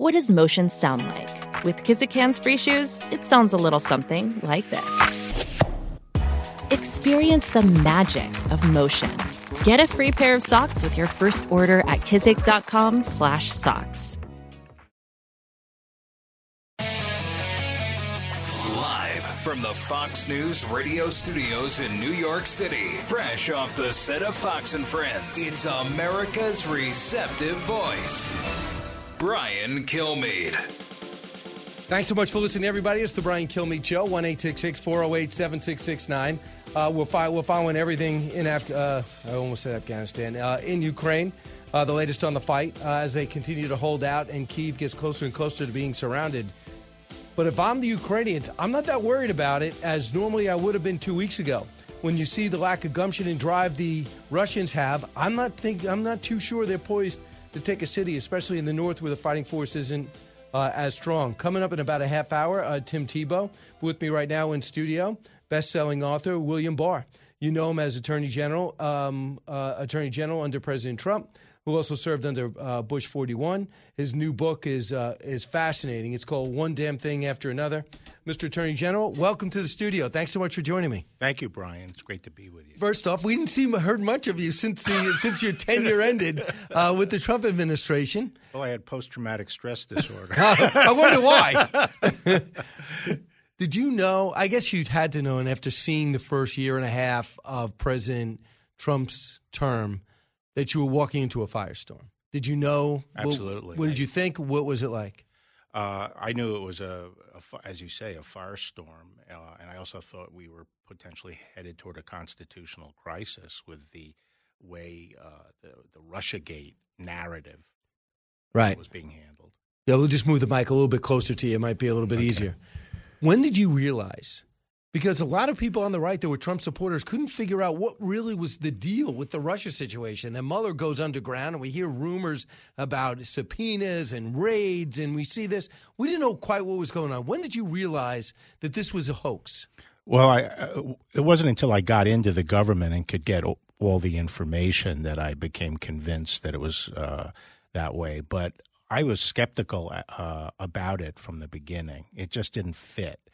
What does motion sound like? With Kizik hands free shoes, it sounds a little something like this. Experience the magic of motion. Get a free pair of socks with your first order at kizik.com/socks. Live from the Fox News radio studios in New York City, fresh off the set of Fox and Friends, it's America's receptive voice, Brian Kilmeade. Thanks so much for listening, everybody. It's the Brian Kilmeade Show, 1 408 7669. Uh, we're, following everything in Af- uh, I almost said Afghanistan, uh, in Ukraine. Uh, the latest on the fight uh, as they continue to hold out and Kiev gets closer and closer to being surrounded. But if I'm the Ukrainians, I'm not that worried about it as normally I would have been two weeks ago. When you see the lack of gumption and drive the Russians have, I'm not think I'm not too sure they're poised to take a city, especially in the north where the fighting force isn't uh, as strong. Coming up in about a half hour, uh, Tim Tebow with me right now in studio, best-selling author William Barr. You know him as Attorney General, um, uh, Attorney General under President Trump, who also served under uh, Bush 41. His new book is uh, is fascinating. It's called One Damn Thing After Another. Mr. Attorney General, welcome to the studio. Thanks so much for joining me. Thank you, Brian. It's great to be with you. First off, we didn't see heard much of you since the, since your tenure ended uh, with the Trump administration. Well, I had post traumatic stress disorder. I wonder why. Did you know? I guess you'd had to know, and after seeing the first year and a half of President Trump's term, that you were walking into a firestorm. Did you know? Absolutely. What, what did you think? What was it like? Uh, I knew it was a, a as you say, a firestorm, uh, and I also thought we were potentially headed toward a constitutional crisis with the way uh, the the RussiaGate narrative Right. was being handled. Yeah, we'll just move the mic a little bit closer to you. It might be a little bit Okay. easier. When did you realize? Because a lot of people on the right that were Trump supporters couldn't figure out what really was the deal with the Russia situation. Then Mueller goes underground, and we hear rumors about subpoenas and raids, and we see this. We didn't know quite what was going on. When did you realize that this was a hoax? Well, I, uh, it wasn't until I got into the government and could get all- the information that I became convinced that it was uh, that way. But I was skeptical uh, about it from the beginning. It just didn't fit.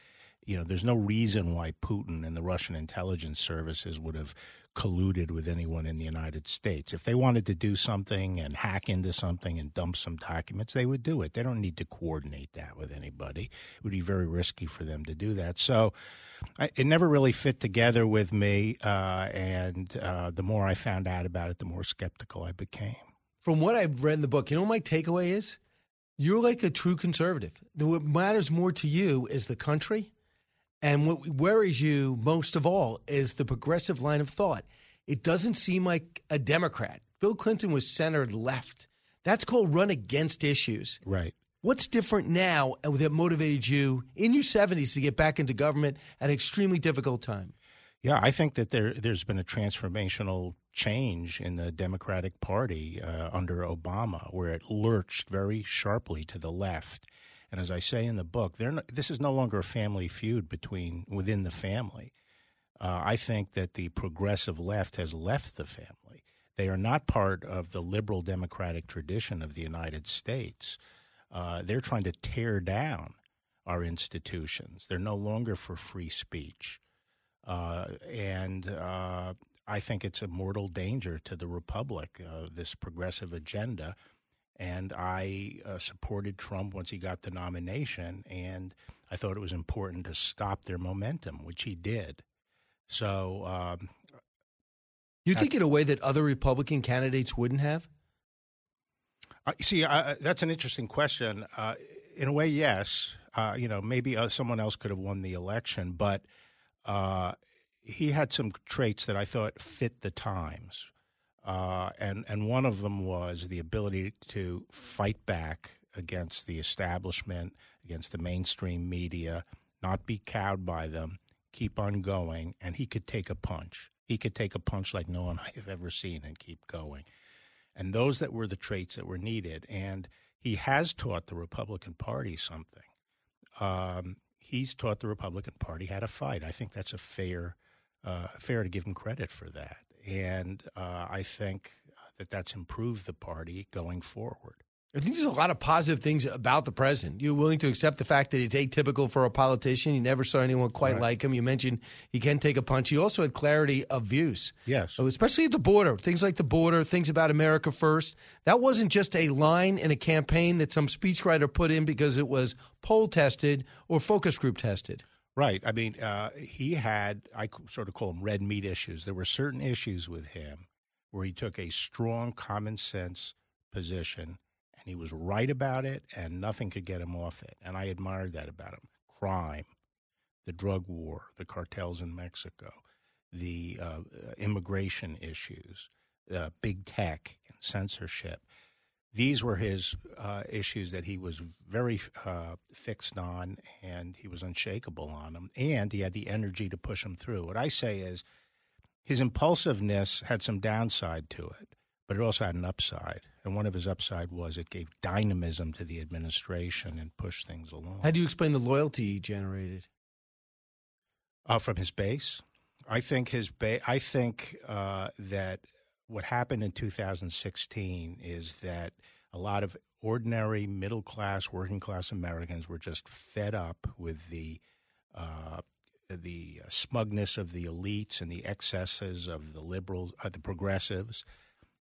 You know, there's no reason why Putin and the Russian intelligence services would have colluded with anyone in the United States. If they wanted to do something and hack into something and dump some documents, they would do it. They don't need to coordinate that with anybody. It would be very risky for them to do that. So I, it never really fit together with me. Uh, and uh, the more I found out about it, the more skeptical I became. From what I've read in the book, you know what my takeaway is? You're like a true conservative. What matters more to you is the country, and what worries you most of all is the progressive line of thought. It doesn't seem like a Democrat. Bill Clinton was centered left. That's called run against issues. Right. What's different now that motivated you in your 70s to get back into government at an extremely difficult time? Yeah, I think that there there's been a transformational change in the Democratic Party uh, under Obama, where it lurched very sharply to the left. And as I say in the book, they're not, this is no longer a family feud between within the family. Uh, I think that the progressive left has left the family. They are not part of the liberal democratic tradition of the United States. Uh, they're trying to tear down our institutions. They're no longer for free speech. Uh, and uh, I think it's a mortal danger to the republic, uh, this progressive agenda. And I uh, supported Trump once he got the nomination, and I thought it was important to stop their momentum, which he did. So, um, You think in a way that other Republican candidates wouldn't have? Uh, see, uh, that's an interesting question. Uh, in a way, yes. Uh, you know, maybe uh, someone else could have won the election, but uh, he had some traits that I thought fit the times, uh, and and one of them was the ability to fight back against the establishment, against the mainstream media, not be cowed by them, keep on going, and he could take a punch. He could take a punch like no one I have ever seen and keep going. And those that were the traits that were needed. And he has taught the Republican Party something. Um, he's taught the Republican Party how to fight. I think that's a fair, uh, fair to give him credit for that. And uh, I think that that's improved the party going forward. I think there's a lot of positive things about the president. You're willing to accept the fact that it's atypical for a politician. You never saw anyone quite Right. like him. You mentioned he can take a punch. He also had clarity of views. Yes. Especially at the border, things like the border, things about America first. That wasn't just a line in a campaign that some speechwriter put in because it was poll tested or focus group tested. Right. I mean, uh, he had, I sort of call them red meat issues. There were certain issues with him where he took a strong common sense position and he was right about it and nothing could get him off it. And I admired that about him. Crime, the drug war, the cartels in Mexico, the uh, immigration issues, uh, big tech and censorship. These were his uh, issues that he was very uh, fixed on, and he was unshakable on them. And he had the energy to push them through. What I say is, his impulsiveness had some downside to it, but it also had an upside. And one of his upside was it gave dynamism to the administration and pushed things along. How do you explain the loyalty he generated? Uh, from his base, I think his ba- I think uh, that what happened in 2016 is that a lot of ordinary middle class, working class Americans were just fed up with the uh, the smugness of the elites and the excesses of the liberals, uh, the progressives,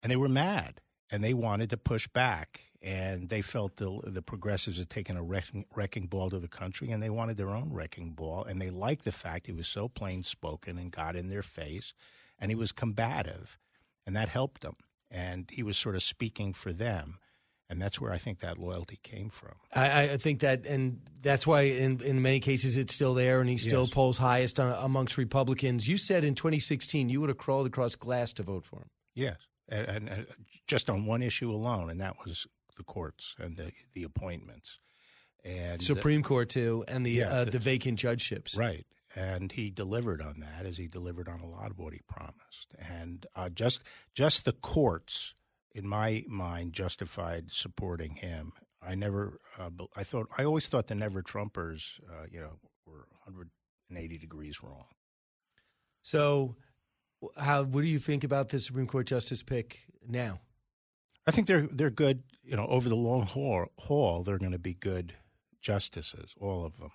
and they were mad and they wanted to push back. And they felt the the progressives had taken a wrecking, wrecking ball to the country, and they wanted their own wrecking ball. And they liked the fact he was so plain spoken and got in their face, and he was combative, and that helped them. And he was sort of speaking for them, and that's where I think that loyalty came from. I, I think that, and that's why in, in many cases it's still there, and he still Yes. polls highest uh, amongst Republicans. You said in 2016 you would have crawled across glass to vote for him. Yes, and, and, and just on one issue alone, and that was the courts and the the appointments, and Supreme Court too, and the Yeah, uh, the- the vacant judgeships. right. And he delivered on that, as he delivered on a lot of what he promised. And uh, just just the courts, in my mind, justified supporting him. I never, uh, I thought, I always thought the never Trumpers, uh, you know, were 180 degrees wrong. So, how what do you think about the Supreme Court justice pick now? I think they're they're good. You know, over the long haul, haul they're going to be good justices, all of them.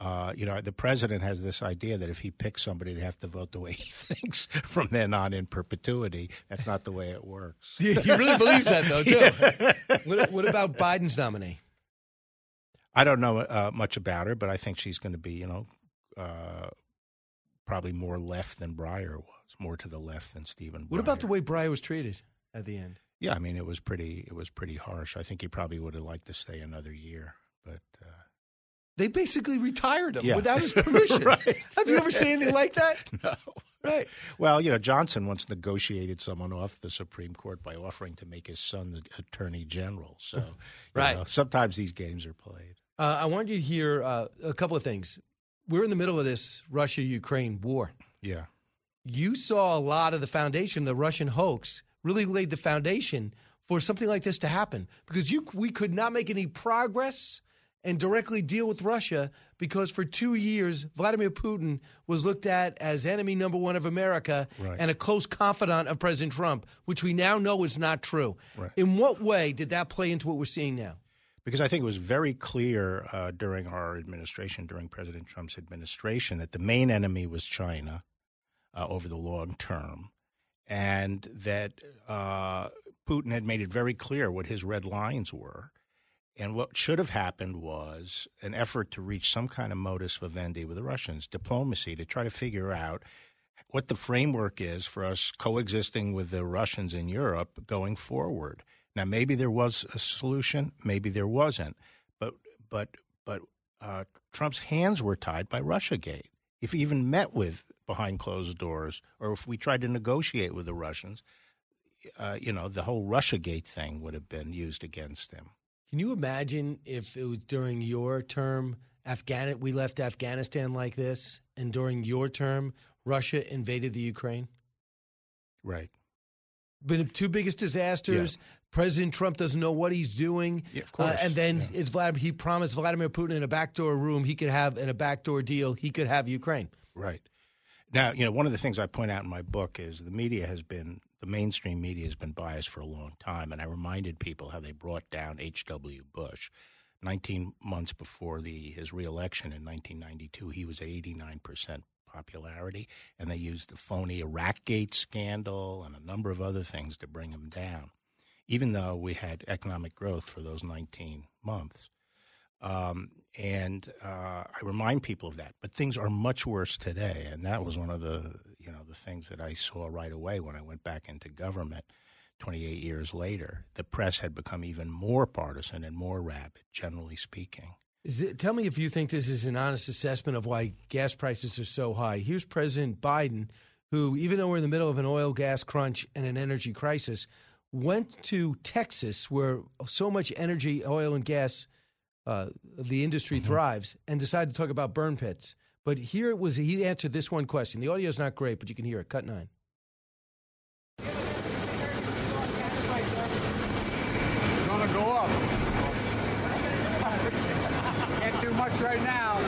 Uh, you know, the president has this idea that if he picks somebody, they have to vote the way he thinks from then on in perpetuity. That's not the way it works. he really believes that though too. what, what about Biden's nominee? I don't know uh, much about her, but I think she's going to be, you know, uh, probably more left than Breyer was, more to the left than Stephen. What about the way Breyer was treated at the end? Yeah, I mean, it was pretty. It was pretty harsh. I think he probably would have liked to stay another year, but. Uh, They basically retired him Yeah. without his permission. Right. Have you ever seen anything like that? No. Right. Well, you know, Johnson once negotiated someone off the Supreme Court by offering to make his son the attorney general. So, you Right. know, sometimes these games are played. Uh, I want you to hear uh, a couple of things. We're in the middle of this Russia Ukraine war. Yeah. You saw a lot of the foundation, the Russian hoax, really laid the foundation for something like this to happen because you we could not make any progress and directly deal with Russia because for two years Vladimir Putin was looked at as enemy number one of America Right. and a close confidant of President Trump, which we now know is not true. Right. In what way did that play into what we're seeing now? Because I think it was very clear uh, during our administration, during President Trump's administration, that the main enemy was China uh, over the long term, and that uh, Putin had made it very clear what his red lines were. And what should have happened was an effort to reach some kind of modus vivendi with the Russians, diplomacy, to try to figure out what the framework is for us coexisting with the Russians in Europe going forward. Now, maybe there was a solution, maybe there wasn't, but but but uh, Trump's hands were tied by RussiaGate. If he even met with behind closed doors, or if we tried to negotiate with the Russians, uh, you know, the whole RussiaGate thing would have been used against him. Can you imagine if it was during your term, Afghan we left Afghanistan like this, and during your term, Russia invaded the Ukraine? Right. Been the two biggest disasters. President Trump doesn't know what he's doing. Yeah, of course. Uh, and then Yeah. it's Vladimir, he promised Vladimir Putin in a backdoor room he could have in a backdoor deal he could have Ukraine. Right. Now, you know, one of the things I point out in my book is the media has been the mainstream media has been biased for a long time, and I reminded people how they brought down H.W. Bush. 19 months before the his reelection in 1992, he was at 89 percent popularity, and they used the phony Iraqgate scandal and a number of other things to bring him down, even though we had economic growth for those 19 months. Um, and uh, I remind people of that. But things are much worse today, and that was one of the you know the things that I saw right away when I went back into government. 28 years later, the press had become even more partisan and more rabid, generally speaking. It, tell me if you think this is an honest assessment of why gas prices are so high. Here's President Biden, who, even though we're in the middle of an oil gas crunch and an energy crisis, went to Texas, where so much energy, oil, and gas uh, the industry mm-hmm. thrives and decided to talk about burn pits. But here it was, he answered this one question. The audio is not great, but you can hear it. Cut nine. Gonna go up. Can't do much right now.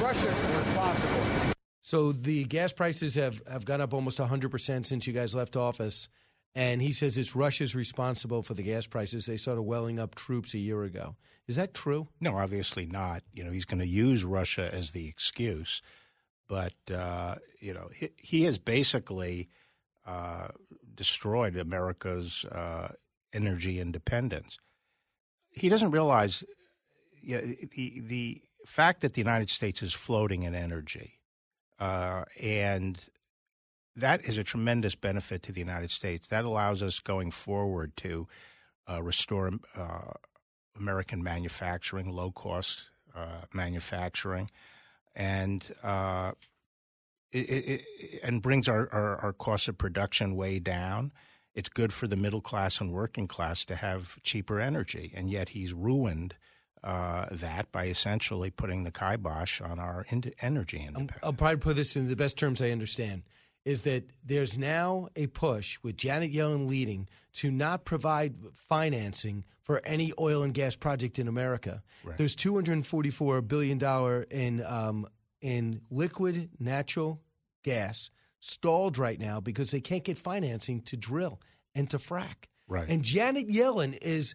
Russia's responsible. So the gas prices have, have gone up almost 100% since you guys left office. And he says it's Russia's responsible for the gas prices. They started welling up troops a year ago. Is that true? No, obviously not. You know, he's going to use Russia as the excuse, but uh, you know, he, he has basically uh, destroyed America's uh, energy independence. He doesn't realize you know, the the fact that the United States is floating in energy, uh, and that is a tremendous benefit to the United States. That allows us going forward to uh, restore uh, American manufacturing, low cost uh, manufacturing, and uh, it, it, and brings our, our, our costs of production way down. It's good for the middle class and working class to have cheaper energy, and yet he's ruined. Uh, that by essentially putting the kibosh on our in- energy independence. I'll probably put this in the best terms I understand is that there's now a push with Janet Yellen leading to not provide financing for any oil and gas project in America. Right. There's 244 billion dollar in um, in liquid natural gas stalled right now because they can't get financing to drill and to frack. Right. And Janet Yellen is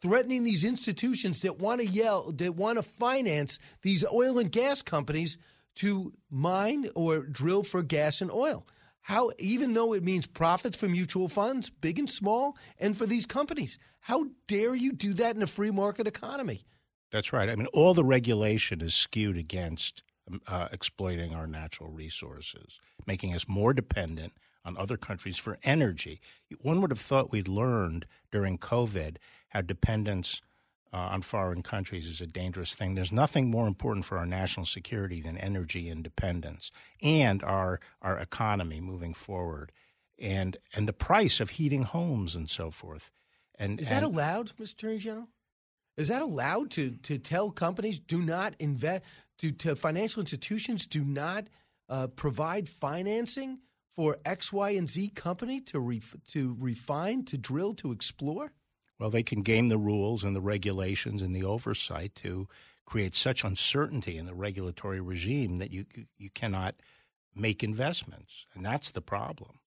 threatening these institutions that want to yell that want to finance these oil and gas companies to mine or drill for gas and oil. How, even though it means profits for mutual funds, big and small, and for these companies, how dare you do that in a free market economy? That's right. I mean, all the regulation is skewed against um, uh, exploiting our natural resources, making us more dependent on other countries for energy. One would have thought we'd learned during COVID how dependence uh, on foreign countries is a dangerous thing. There's nothing more important for our national security than energy independence and our our economy moving forward, and and the price of heating homes and so forth. And is that allowed, Mr. Attorney General? Is that allowed to to tell companies do not invest to, to financial institutions do not uh, provide financing for X, Y, and Z company to ref, to refine, to drill, to explore? Well, they can game the rules and the regulations and the oversight to create such uncertainty in the regulatory regime that you you cannot make investments, and that's the problem.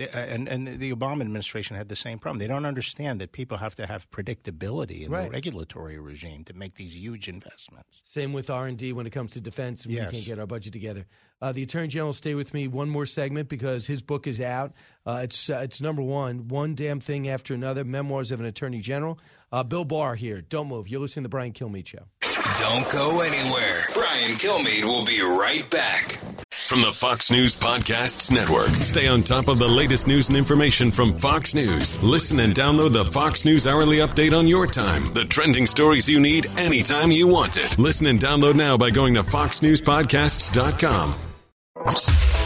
Uh, and and the Obama administration had the same problem. They don't understand that people have to have predictability in right. the regulatory regime to make these huge investments. Same with R and D when it comes to defense. Yes. We can't get our budget together. Uh, the Attorney General stay with me one more segment because his book is out. Uh, it's uh, it's number one, one damn thing after another. Memoirs of an Attorney General. Uh, Bill Barr here. Don't move. You're listening to the Brian Kilmeade Show. Don't go anywhere. Brian Kilmeade will be right back. From the Fox News Podcasts Network. Stay on top of the latest news and information from Fox News. Listen and download the Fox News Hourly Update on your time. The trending stories you need anytime you want it. Listen and download now by going to foxnewspodcasts.com.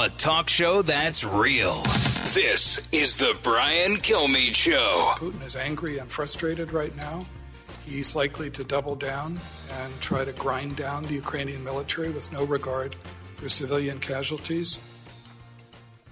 A talk show that's real. This is the Brian Kilmeade Show. Putin is angry and frustrated right now. He's likely to double down and try to grind down the Ukrainian military with no regard for civilian casualties.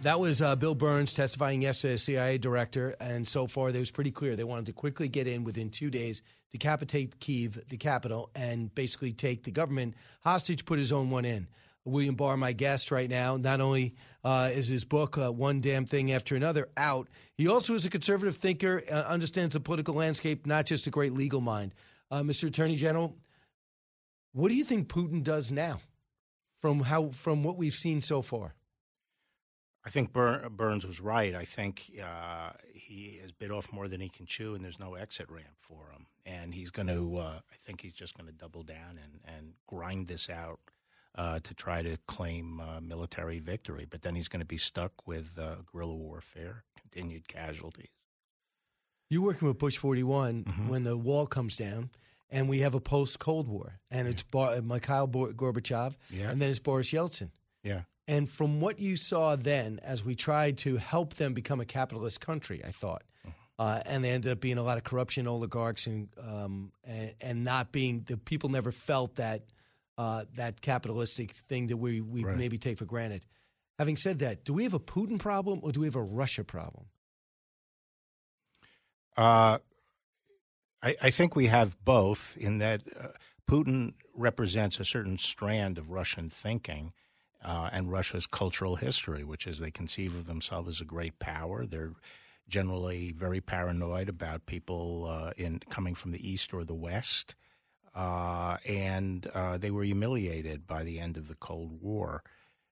That was uh, Bill Burns testifying yesterday as CIA director, and so far it was pretty clear they wanted to quickly get in within two days, decapitate Kiev, the capital, and basically take the government hostage, put his own one in. William Barr, my guest right now, not only uh, is his book uh, "One Damn Thing After Another" out, he also is a conservative thinker, uh, understands the political landscape, not just a great legal mind. Uh, Mr. Attorney General, what do you think Putin does now, from how from what we've seen so far? I think Burns was right. I think uh, he has bit off more than he can chew, and there's no exit ramp for him. And he's going to, uh, I think he's just going to double down and, and grind this out uh, to try to claim uh, military victory. But then he's going to be stuck with uh, guerrilla warfare, continued casualties. You're working with Bush 41 Mm-hmm. when the wall comes down. And we have a post Cold War, and it's Bar- Mikhail Gorbachev, Yeah. and then it's Boris Yeltsin. Yeah. And from what you saw then, as we tried to help them become a capitalist country, I thought, uh, and they ended up being a lot of corruption, oligarchs, and um, and, and not being the people never felt that uh, that capitalistic thing that we we Right. maybe take for granted. Having said that, do we have a Putin problem or do we have a Russia problem? Uh, I, I think we have both in that uh, Putin represents a certain strand of Russian thinking uh, and Russia's cultural history, which is they conceive of themselves as a great power. They're generally very paranoid about people uh, in coming from the east or the west, uh, and uh, they were humiliated by the end of the Cold War,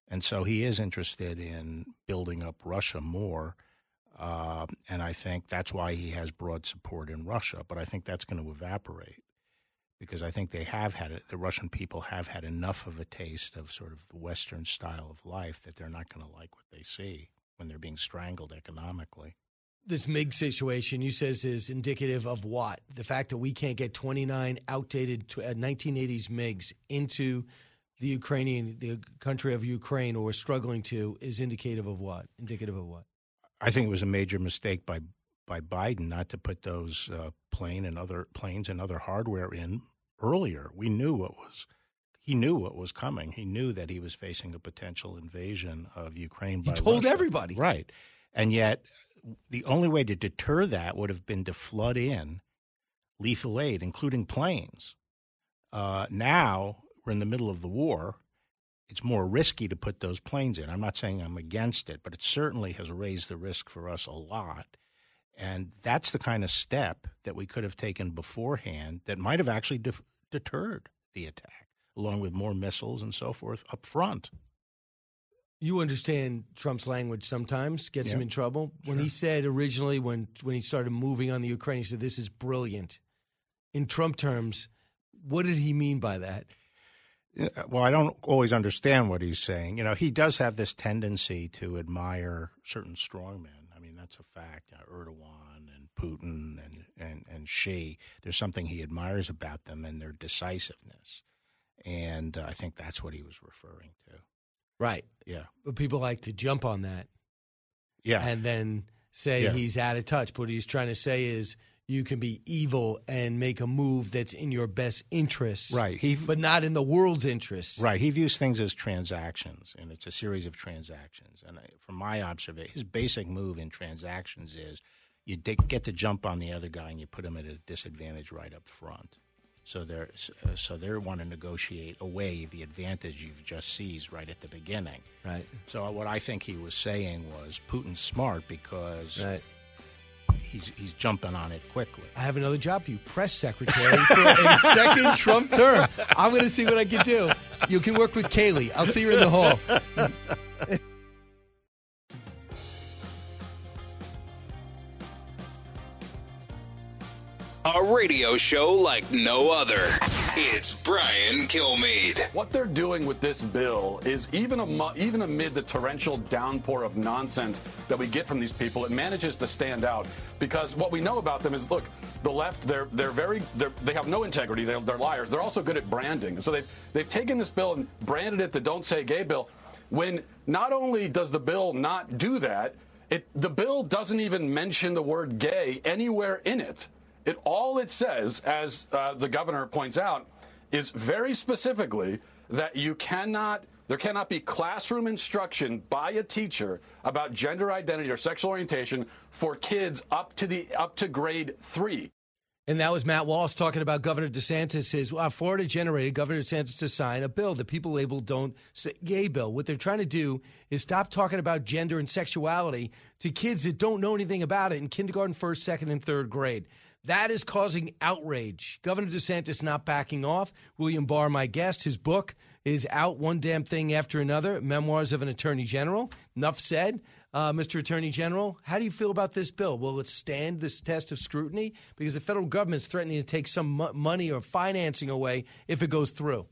and so he is interested in building up Russia more. Uh, and I think that's why he has broad support in Russia. But I think that's going to evaporate because I think they have had it. The Russian people have had enough of a taste of sort of the Western style of life that they're not going to like what they see when they're being strangled economically. This MiG situation you says is indicative of what? The fact that we can't get 29 outdated uh, 1980s MiGs into the Ukrainian, the country of Ukraine, or struggling to, is indicative of what? Indicative of what? I think it was a major mistake by by Biden not to put those uh, plane and other planes and other hardware in earlier. We knew what was he knew what was coming. He knew that he was facing a potential invasion of Ukraine. He by told Russia. everybody. right? And yet, the only way to deter that would have been to flood in lethal aid, including planes. Uh, now we're in the middle of the war. It's more risky to put those planes in. I'm not saying I'm against it, but it certainly has raised the risk for us a lot. And that's the kind of step that we could have taken beforehand that might have actually def- deterred the attack, along with more missiles and so forth up front. You understand Trump's language sometimes gets him in trouble. When he said originally, when when he started moving on the Ukraine, he said, "This is brilliant." In Trump terms, what did he mean by that? Well, I don't always understand what he's saying. You know, he does have this tendency to admire certain strongmen. I mean, that's a fact. Erdogan and Putin and, and, and Xi, there's something he admires about them and their decisiveness. And uh, I think that's what he was referring to. Right. Yeah. But people like to jump on that Yeah. and then say Yeah. he's out of touch. But what he's trying to say is you can be evil and make a move that's in your best interest, right. He, but not in the world's interest. Right. He views things as transactions, and it's a series of transactions. And I, from my observation, his basic move in transactions is you get the jump on the other guy and you put him at a disadvantage right up front. So they're uh, so they want to negotiate away the advantage you've just seized right at the beginning. Right. So what I think he was saying was Putin's smart because Right. he's he's jumping on it quickly. I have another job for you, press secretary for a second Trump term. I'm going to see what I can do. You can work with Kayleigh. I'll see you in the hall. A radio show like no other. It's Brian Kilmeade. What they're doing with this bill is even amo- even amid the torrential downpour of nonsense that we get from these people, it manages to stand out because what we know about them is look, the left they're they're very they're, they have no integrity. They're, they're liars. They're also good at branding. So they've they've taken this bill and branded it the "Don't Say Gay" bill. when not only does the bill not do that, it, the bill doesn't even mention the word gay anywhere in it. It all it says, as uh, the governor points out, is very specifically that you cannot there cannot be classroom instruction by a teacher about gender identity or sexual orientation for kids up to the up to grade 3. And that was Matt Walsh talking about Governor DeSantis. Uh, Florida generated Governor DeSantis to sign a bill that people label "Don't Say Gay" bill. What they're trying to do is stop talking about gender and sexuality to kids that don't know anything about it in kindergarten, first, second, and third grade. That is causing outrage. Governor DeSantis not backing off. William Barr, my guest, his book is out, one damn thing after another. Memoirs of an Attorney General. Enough said. Uh, Mr. Attorney General, how do you feel about this bill? Will it stand this test of scrutiny? Because the federal government is threatening to take some mo- money or financing away if it goes through.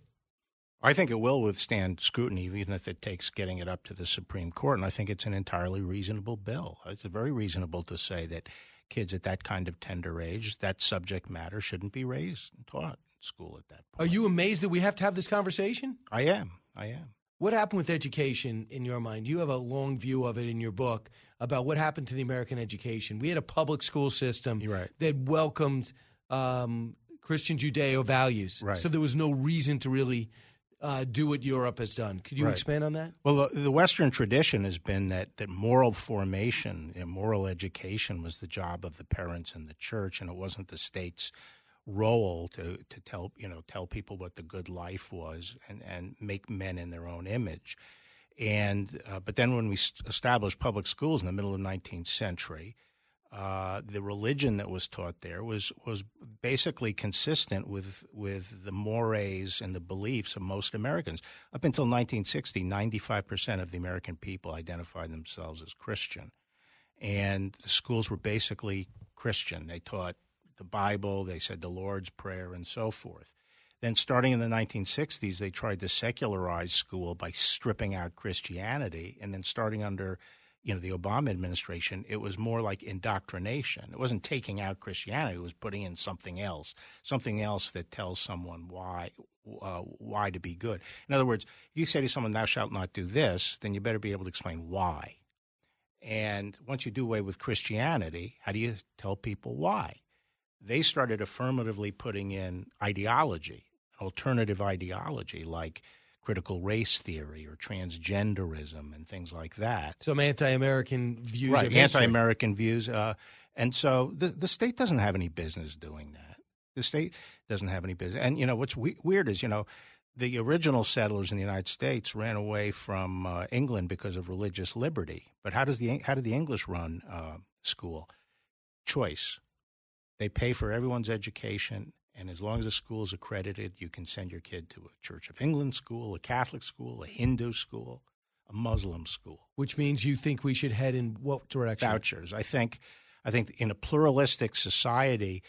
I think it will withstand scrutiny, even if it takes getting it up to the Supreme Court. And I think it's an entirely reasonable bill. It's very reasonable to say that kids at that kind of tender age, that subject matter shouldn't be raised and taught in school at that point. Are you amazed that we have to have this conversation? I am. I am. What happened with education in your mind? You have a long view of it in your book about what happened to the American education. We had a public school system right. that welcomed um, Christian Judeo values. Right. So there was no reason to really uh, do what Europe has done. Could you Right. expand on that? Well, the, the Western tradition has been that, that moral formation and moral education was the job of the parents and the church, and it wasn't the state's role to, to tell you know tell people what the good life was and, and make men in their own image. And uh, but then when we established public schools in the middle of the 19th century, uh, the religion that was taught there was was basically consistent with with the mores and the beliefs of most Americans. Up until 1960, 95 percent of the American people identified themselves as Christian, and the schools were basically Christian. They taught the Bible, they said the Lord's Prayer, and so forth. Then, starting in the 1960s, they tried to secularize school by stripping out Christianity, and then starting under you know the Obama administration, it was more like indoctrination. It wasn't taking out Christianity; it was putting in something else, something else that tells someone why uh, why to be good. In other words, if you say to someone, "Thou shalt not do this," then you better be able to explain why. And once you do away with Christianity, how do you tell people why? They started affirmatively putting in ideology, alternative ideology like critical race theory or transgenderism and things like that. Some anti-American views. right, anti-American views, uh, and so the the state doesn't have any business doing that. The state doesn't have any business. And you know what's we- weird is you know the original settlers in the United States ran away from uh, England because of religious liberty. But how does the how did the English run uh, school? Choice. They pay for everyone's education, and as long as the school is accredited, you can send your kid to a Church of England school, a Catholic school, a Hindu school, a Muslim school. Which means you think we should head in what direction? Vouchers. I think, I think in a pluralistic society,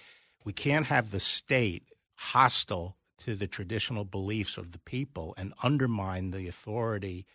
we can't have the state hostile to the traditional beliefs of the people and undermine the authority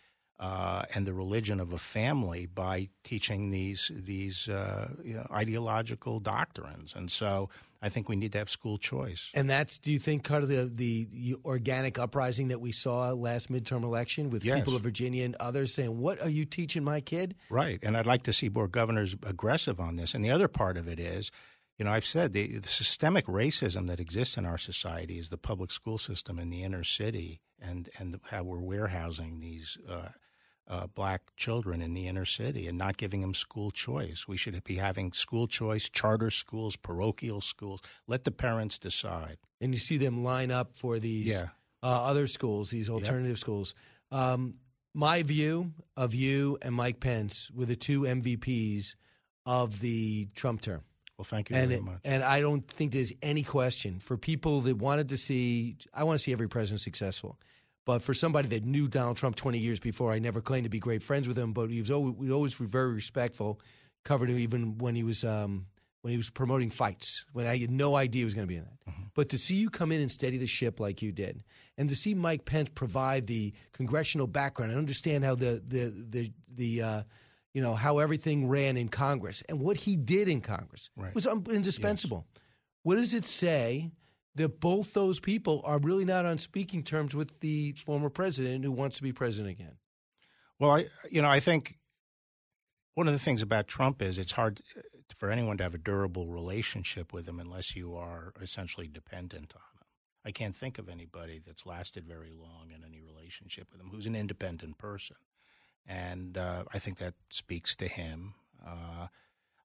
uh, and the religion of a family by teaching these these uh, you know, ideological doctrines. And so, I think we need to have school choice. And that's, do you think, kind of the, the, organic uprising that we saw last midterm election with Yes. people of Virginia and others saying, What are you teaching my kid? Right. And I'd like to see more governors aggressive on this. And the other part of it is, you know, I've said the, the systemic racism that exists in our society is the public school system in the inner city and, and how we're warehousing these uh, uh, black children in the inner city and not giving them school choice. We should be having school choice, charter schools, parochial schools. Let the parents decide. And you see them line up for these Yeah. uh, other schools, these alternative schools. Um, my view of you and Mike Pence were the two MVPs of the Trump term. Well, thank you and very it- much. and I don't think there's any question for people that wanted to see. I want to see every president successful, but for somebody that knew Donald Trump 20 years before, I never claimed to be great friends with him, but he was always, we always were very respectful. Covered him even when he was um, when he was promoting fights when I had no idea he was going to be in that. Mm-hmm. But to see you come in and steady the ship like you did, and to see Mike Pence provide the congressional background and understand how the the the the uh, you know how everything ran in Congress and what he did in Congress Right. was indispensable. What does it say that both those people are really not on speaking terms with the former president who wants to be president again? Well, I you know I think one of the things about Trump is it's hard for anyone to have a durable relationship with him unless you are essentially dependent on him. I can't think of anybody that's lasted very long in any relationship with him who's an independent person, and uh, I think that speaks to him. Uh,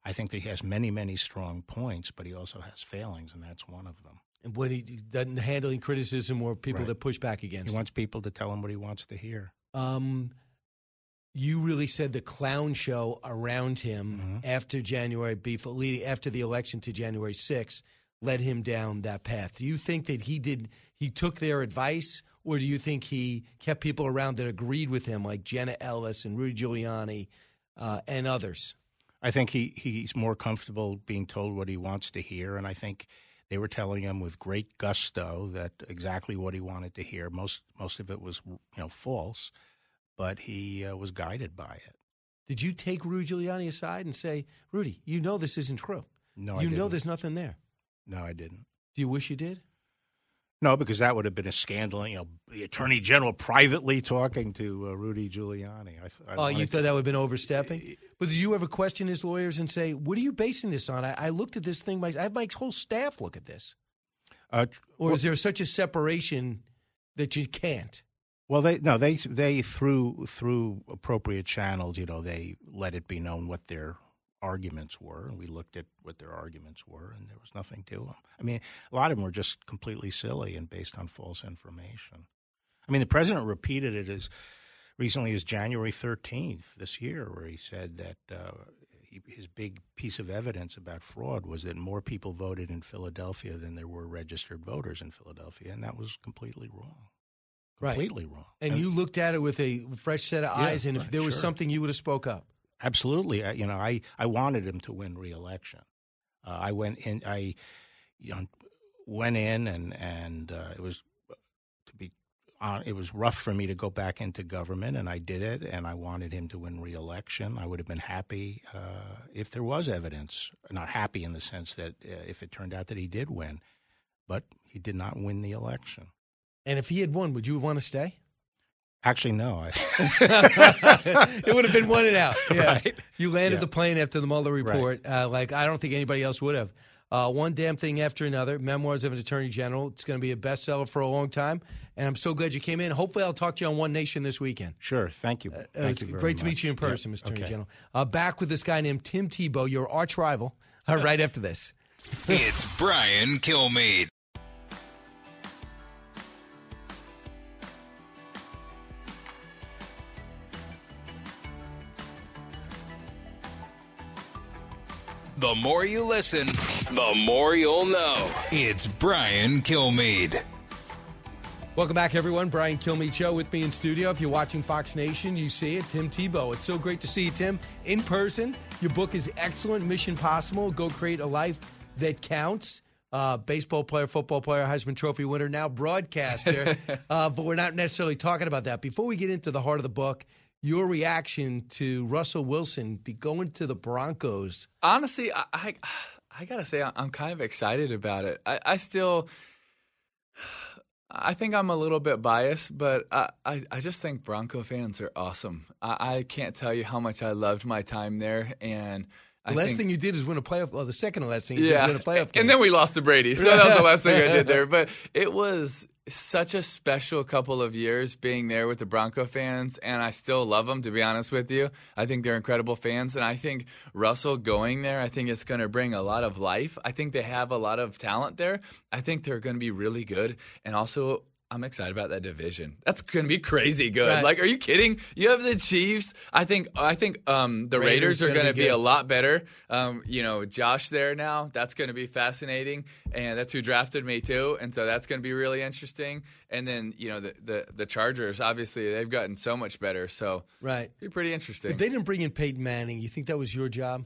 I think that he has many, many strong points, but he also has failings, and that's one of them. And when he doesn't handling criticism or people Right. that push back against He him. wants people to tell him what he wants to hear. Um, you really said the clown show around him Mm-hmm. after January before leading after the election to January 6th led him down that path. Do you think that he did he took their advice or do you think he kept people around that agreed with him like Jenna Ellis and Rudy Giuliani uh, and others? I think he, he's more comfortable being told what he wants to hear, and I think they were telling him with great gusto that exactly what he wanted to hear. Most most of it was you know false, but he uh, was guided by it. Did you take Rudy Giuliani aside and say, "Rudy, you know this isn't true. No, you know there's nothing there." No, I didn't. Do you wish you did? No, because that would have been a scandal. You know, the attorney general privately talking to uh, Rudy Giuliani. I, I Oh, you thought to- that would have been overstepping? But did you ever question his lawyers and say, "What are you basing this on?" I, I looked at this thing. My, I have my whole staff look at this. Uh, Or well- is there such a separation that you can't? Well, they no, they they through through appropriate channels, you know, they let it be known what their arguments were, and we looked at what their arguments were, and there was nothing to them. I mean, a lot of them were just completely silly and based on false information. I mean, the president repeated it as recently as January thirteenth this year, where he said that. Uh, he, his big piece of evidence about fraud was that more people voted in Philadelphia than there were registered voters in Philadelphia, and that was completely wrong. Right. Completely wrong. And, you looked at it with a fresh set of Yeah, eyes, and if right, there was sure. something, you would have spoke up. Absolutely. I, you know, I, I wanted him to win re-election. Uh, I went in. I you know went in and and uh, it was to be on. It was rough for me to go back into government, and I did it. And I wanted him to win re-election. I would have been happy uh, if there was evidence. Not happy in the sense that uh, if it turned out that he did win, but he did not win the election. And if he had won, would you want to stay? Actually, no. I, it would have been one and out. Yeah. Right. You landed Yeah. the plane after the Mueller report. Uh, like I don't think anybody else would have. Uh, one damn thing after another. Memoirs of an Attorney General. It's going to be a bestseller for a long time. And I'm so glad you came in. Hopefully, I'll talk to you on One Nation this weekend. Sure. Thank you. Uh, Thank it's you very great to meet you in Yeah. person, Mr. Attorney Okay. General. Uh, back with this guy named Tim Tebow, your arch rival, uh, right after this. It's Brian Kilmeade. The more you listen, the more you'll know. It's Brian Kilmeade. Welcome back, everyone. Brian Kilmeade Show with me in studio. If you're watching Fox Nation, you see it. Tim Tebow. It's so great to see you, Tim, in person. Your book is excellent. Mission Possible. Go create a life that counts. Uh, baseball player, football player, Heisman Trophy winner, now broadcaster. uh, but we're not necessarily talking about that. Before we get into the heart of the book, your reaction to Russell Wilson be going to the Broncos. Honestly, I, I, I gotta say, I'm kind of excited about it. I, I still, I think I'm a little bit biased, but I, I, I just think Bronco fans are awesome. I, I can't tell you how much I loved my time there, and The last think, thing you did is win a playoff. Well, the second to last thing you did yeah, is win a playoff game. and then we lost to Brady, so that was the last thing I did there. But it was such a special couple of years being there with the Bronco fans, and I still love them. To be honest with you, I think they're incredible fans, and I think Russell going there, I think it's going to bring a lot of life. I think they have a lot of talent there. I think they're going to be really good, and also. I'm excited about that division. That's going to be crazy good. Right. Like, are you kidding? You have the Chiefs. I think. I think um, the Raiders Raiders, are gonna going to be be, a lot better. Um, you know, Josh there now. That's going to be fascinating, and that's who drafted me too. And so that's going to be really interesting. And then you know the the, the Chargers. Obviously, they've gotten so much better. So right. be pretty interesting. If they didn't bring in Peyton Manning, you think that was your job?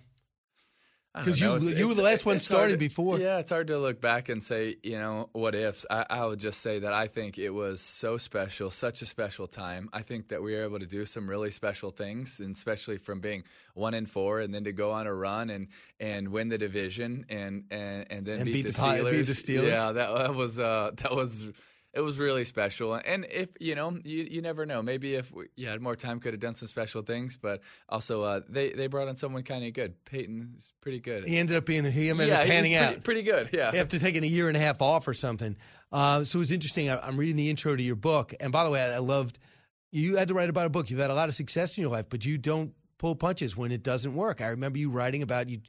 I don't 'Cause you- It's- you were the last one started to- before. Yeah, it's hard to look back and say, you know, what ifs. I, I would just say that I think it was so special, such a special time. I think that we were able to do some really special things, and especially from being one and four, and then to go on a run and and win the division, and and and then And beat, beat the the Steelers. beat the Steelers. Yeah, that, that was uh, that was It was really special, and if you know, you, you never know. Maybe if we you had more time, could have done some special things. But also, uh, they they brought in someone kind of good. Peyton's pretty good. He ended up being he ended yeah, up panning pretty, out. pretty good. Yeah, after taking a year and a half off or something. Uh, so was interesting. I, I'm reading the intro to your book, and by the way, I, I loved you had to write about a book. You've had a lot of success in your life, but you don't pull punches when it doesn't work. I remember you writing about you.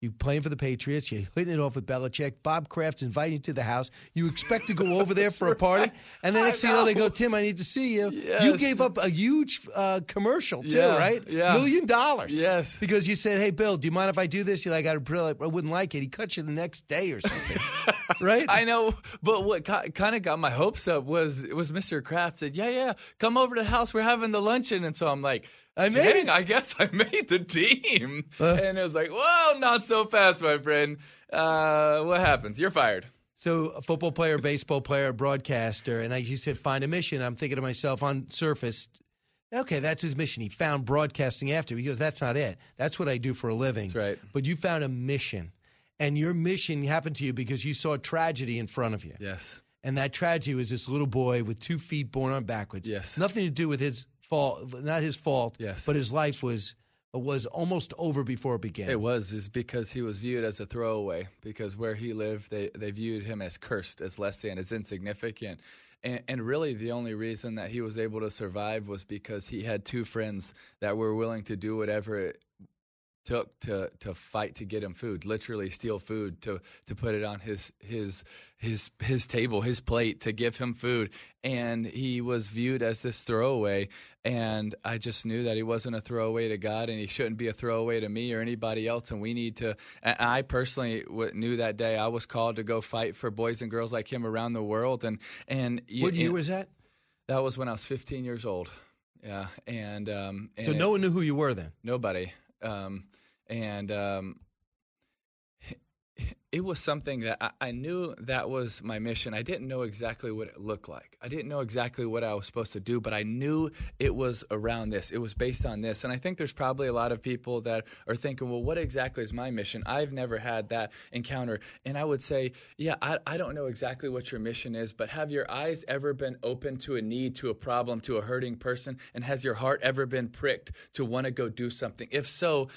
You playing for the Patriots, You're hitting it off with Belichick. Bob Kraft's inviting you to the house. You expect to go over there for a party, and the next thing you know, they go, "Tim, I need to see you." Yes. You gave up a huge uh, commercial too, Yeah, right? yeah. million dollars. Yes. because you said, "Hey, Bill, do you mind if I do this?" You're like, "I I wouldn't like it." He cut you the next day or something, right? I know, but what kind of got my hopes up was it was Mr. Kraft said, "Yeah, yeah, come over to the house. We're having the luncheon." And so I'm like, I made "Dang, it." I guess I made the team." Uh. and it was like, "Well, not so fast, my friend. Uh, what happens? You're fired." So, a football player, baseball player, broadcaster, and I, he said, find a mission. I'm thinking to myself on surface, okay, that's his mission. He found broadcasting after. He goes, that's not it. That's what I do for a living. That's right. But you found a mission, and your mission happened to you because you saw tragedy in front of you. Yes. And that tragedy was this little boy with two feet born on backwards. Yes. Nothing to do with his fault, not his fault. Yes. But his life was was almost over before it began. It was is because he was viewed as a throwaway. Because where he lived, they they viewed him as cursed, as less than, as insignificant. And, and really, the only reason that he was able to survive was because he had two friends that were willing to do whatever it took to to fight to get him food literally steal food to to put it on his his his his table his plate to give him food and he was viewed as this throwaway and i just knew that he wasn't a throwaway to god and he shouldn't be a throwaway to me or anybody else and we need to and i personally knew that day i was called to go fight for boys and girls like him around the world and and you- what year was that? that was when i was 15 years old yeah and um and So, it- no one knew who you were then. nobody. Um, and um, it was something that I, I knew that was my mission. I didn't know exactly what it looked like. I didn't know exactly what I was supposed to do, but I knew it was around this. It was based on this. And I think there's probably a lot of people that are thinking, well, what exactly is my mission? I've never had that encounter. And I would say, yeah, I, I don't know exactly what your mission is, but have your eyes ever been open to a need, to a problem, to a hurting person? And has your heart ever been pricked to want to go do something? If so,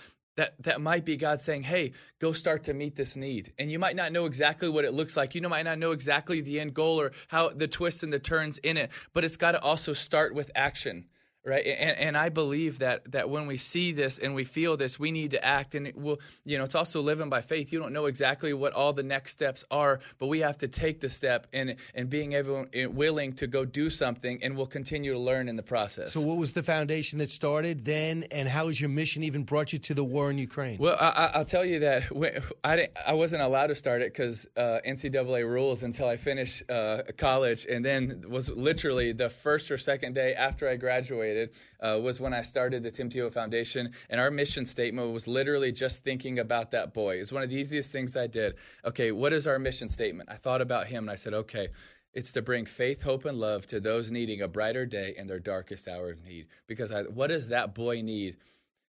that that might be God saying, "Hey, go start to meet this need." And you might not know exactly what it looks like. You might not know exactly the end goal or how the twists and the turns in it, but it's got to also start with action. Right, and, and I believe that that when we see this and we feel this, we need to act. And it will, you know, it's also living by faith. You don't know exactly what all the next steps are, but we have to take the step and and being able willing to go do something, and we'll continue to learn in the process. So, what was the foundation that started then, and how has your mission even brought you to the war in Ukraine? Well, I, I- I'll tell you that when, I didn't, I wasn't allowed to start it because uh, NCAA rules until I finished uh, college, and then was literally the first or second day after I graduated uh, was when I started the Tim Tebow Foundation, and our mission statement was literally just thinking about that boy. It's one of the easiest things I did. Okay, what is our mission statement? I thought about him, and I said, okay. It's to bring faith, hope, and love to those needing a brighter day in their darkest hour of need. Because I, what does that boy need?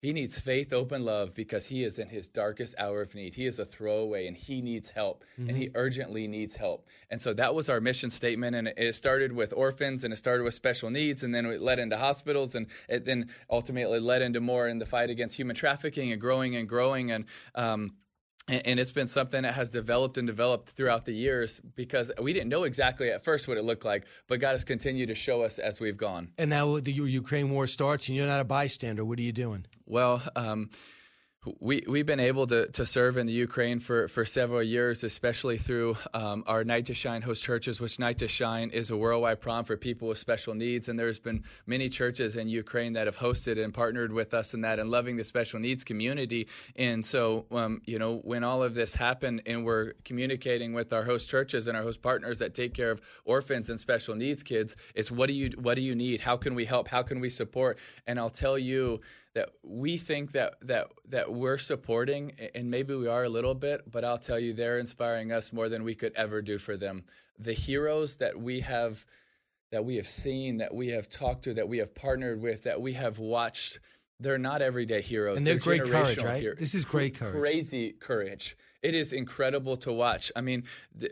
He needs faith, open love because he is in his darkest hour of need. He is a throwaway and he needs help and he urgently needs help. And so that was our mission statement. And it started with orphans and it started with special needs and then it led into hospitals and it then ultimately led into more in the fight against human trafficking and growing and growing. And, um, and and it's been something that has developed and developed throughout the years because we didn't know exactly at first what it looked like, but God has continued to show us as we've gone. and now the Ukraine war starts, and you're not a bystander. What are you doing? Well, um, we we've been able to, to serve in the Ukraine for, for several years, especially through um, our Night to Shine host churches. Which Night to Shine is a worldwide prom for people with special needs, and there's been many churches in Ukraine that have hosted and partnered with us in that, and loving the special needs community. And so, um, you know, when all of this happened, and we're communicating with our host churches and our host partners that take care of orphans and special needs kids, it's what do you what do you need? How can we help? How can we support? And I'll tell you that we think that that that we're supporting and maybe we are a little bit but I'll tell you they're inspiring us more than we could ever do for them the heroes that we have that we have seen that we have talked to that we have partnered with that we have watched they're not everyday heroes And they're great courage, right? heroes. This is great courage. crazy courage it is incredible to watch i mean the,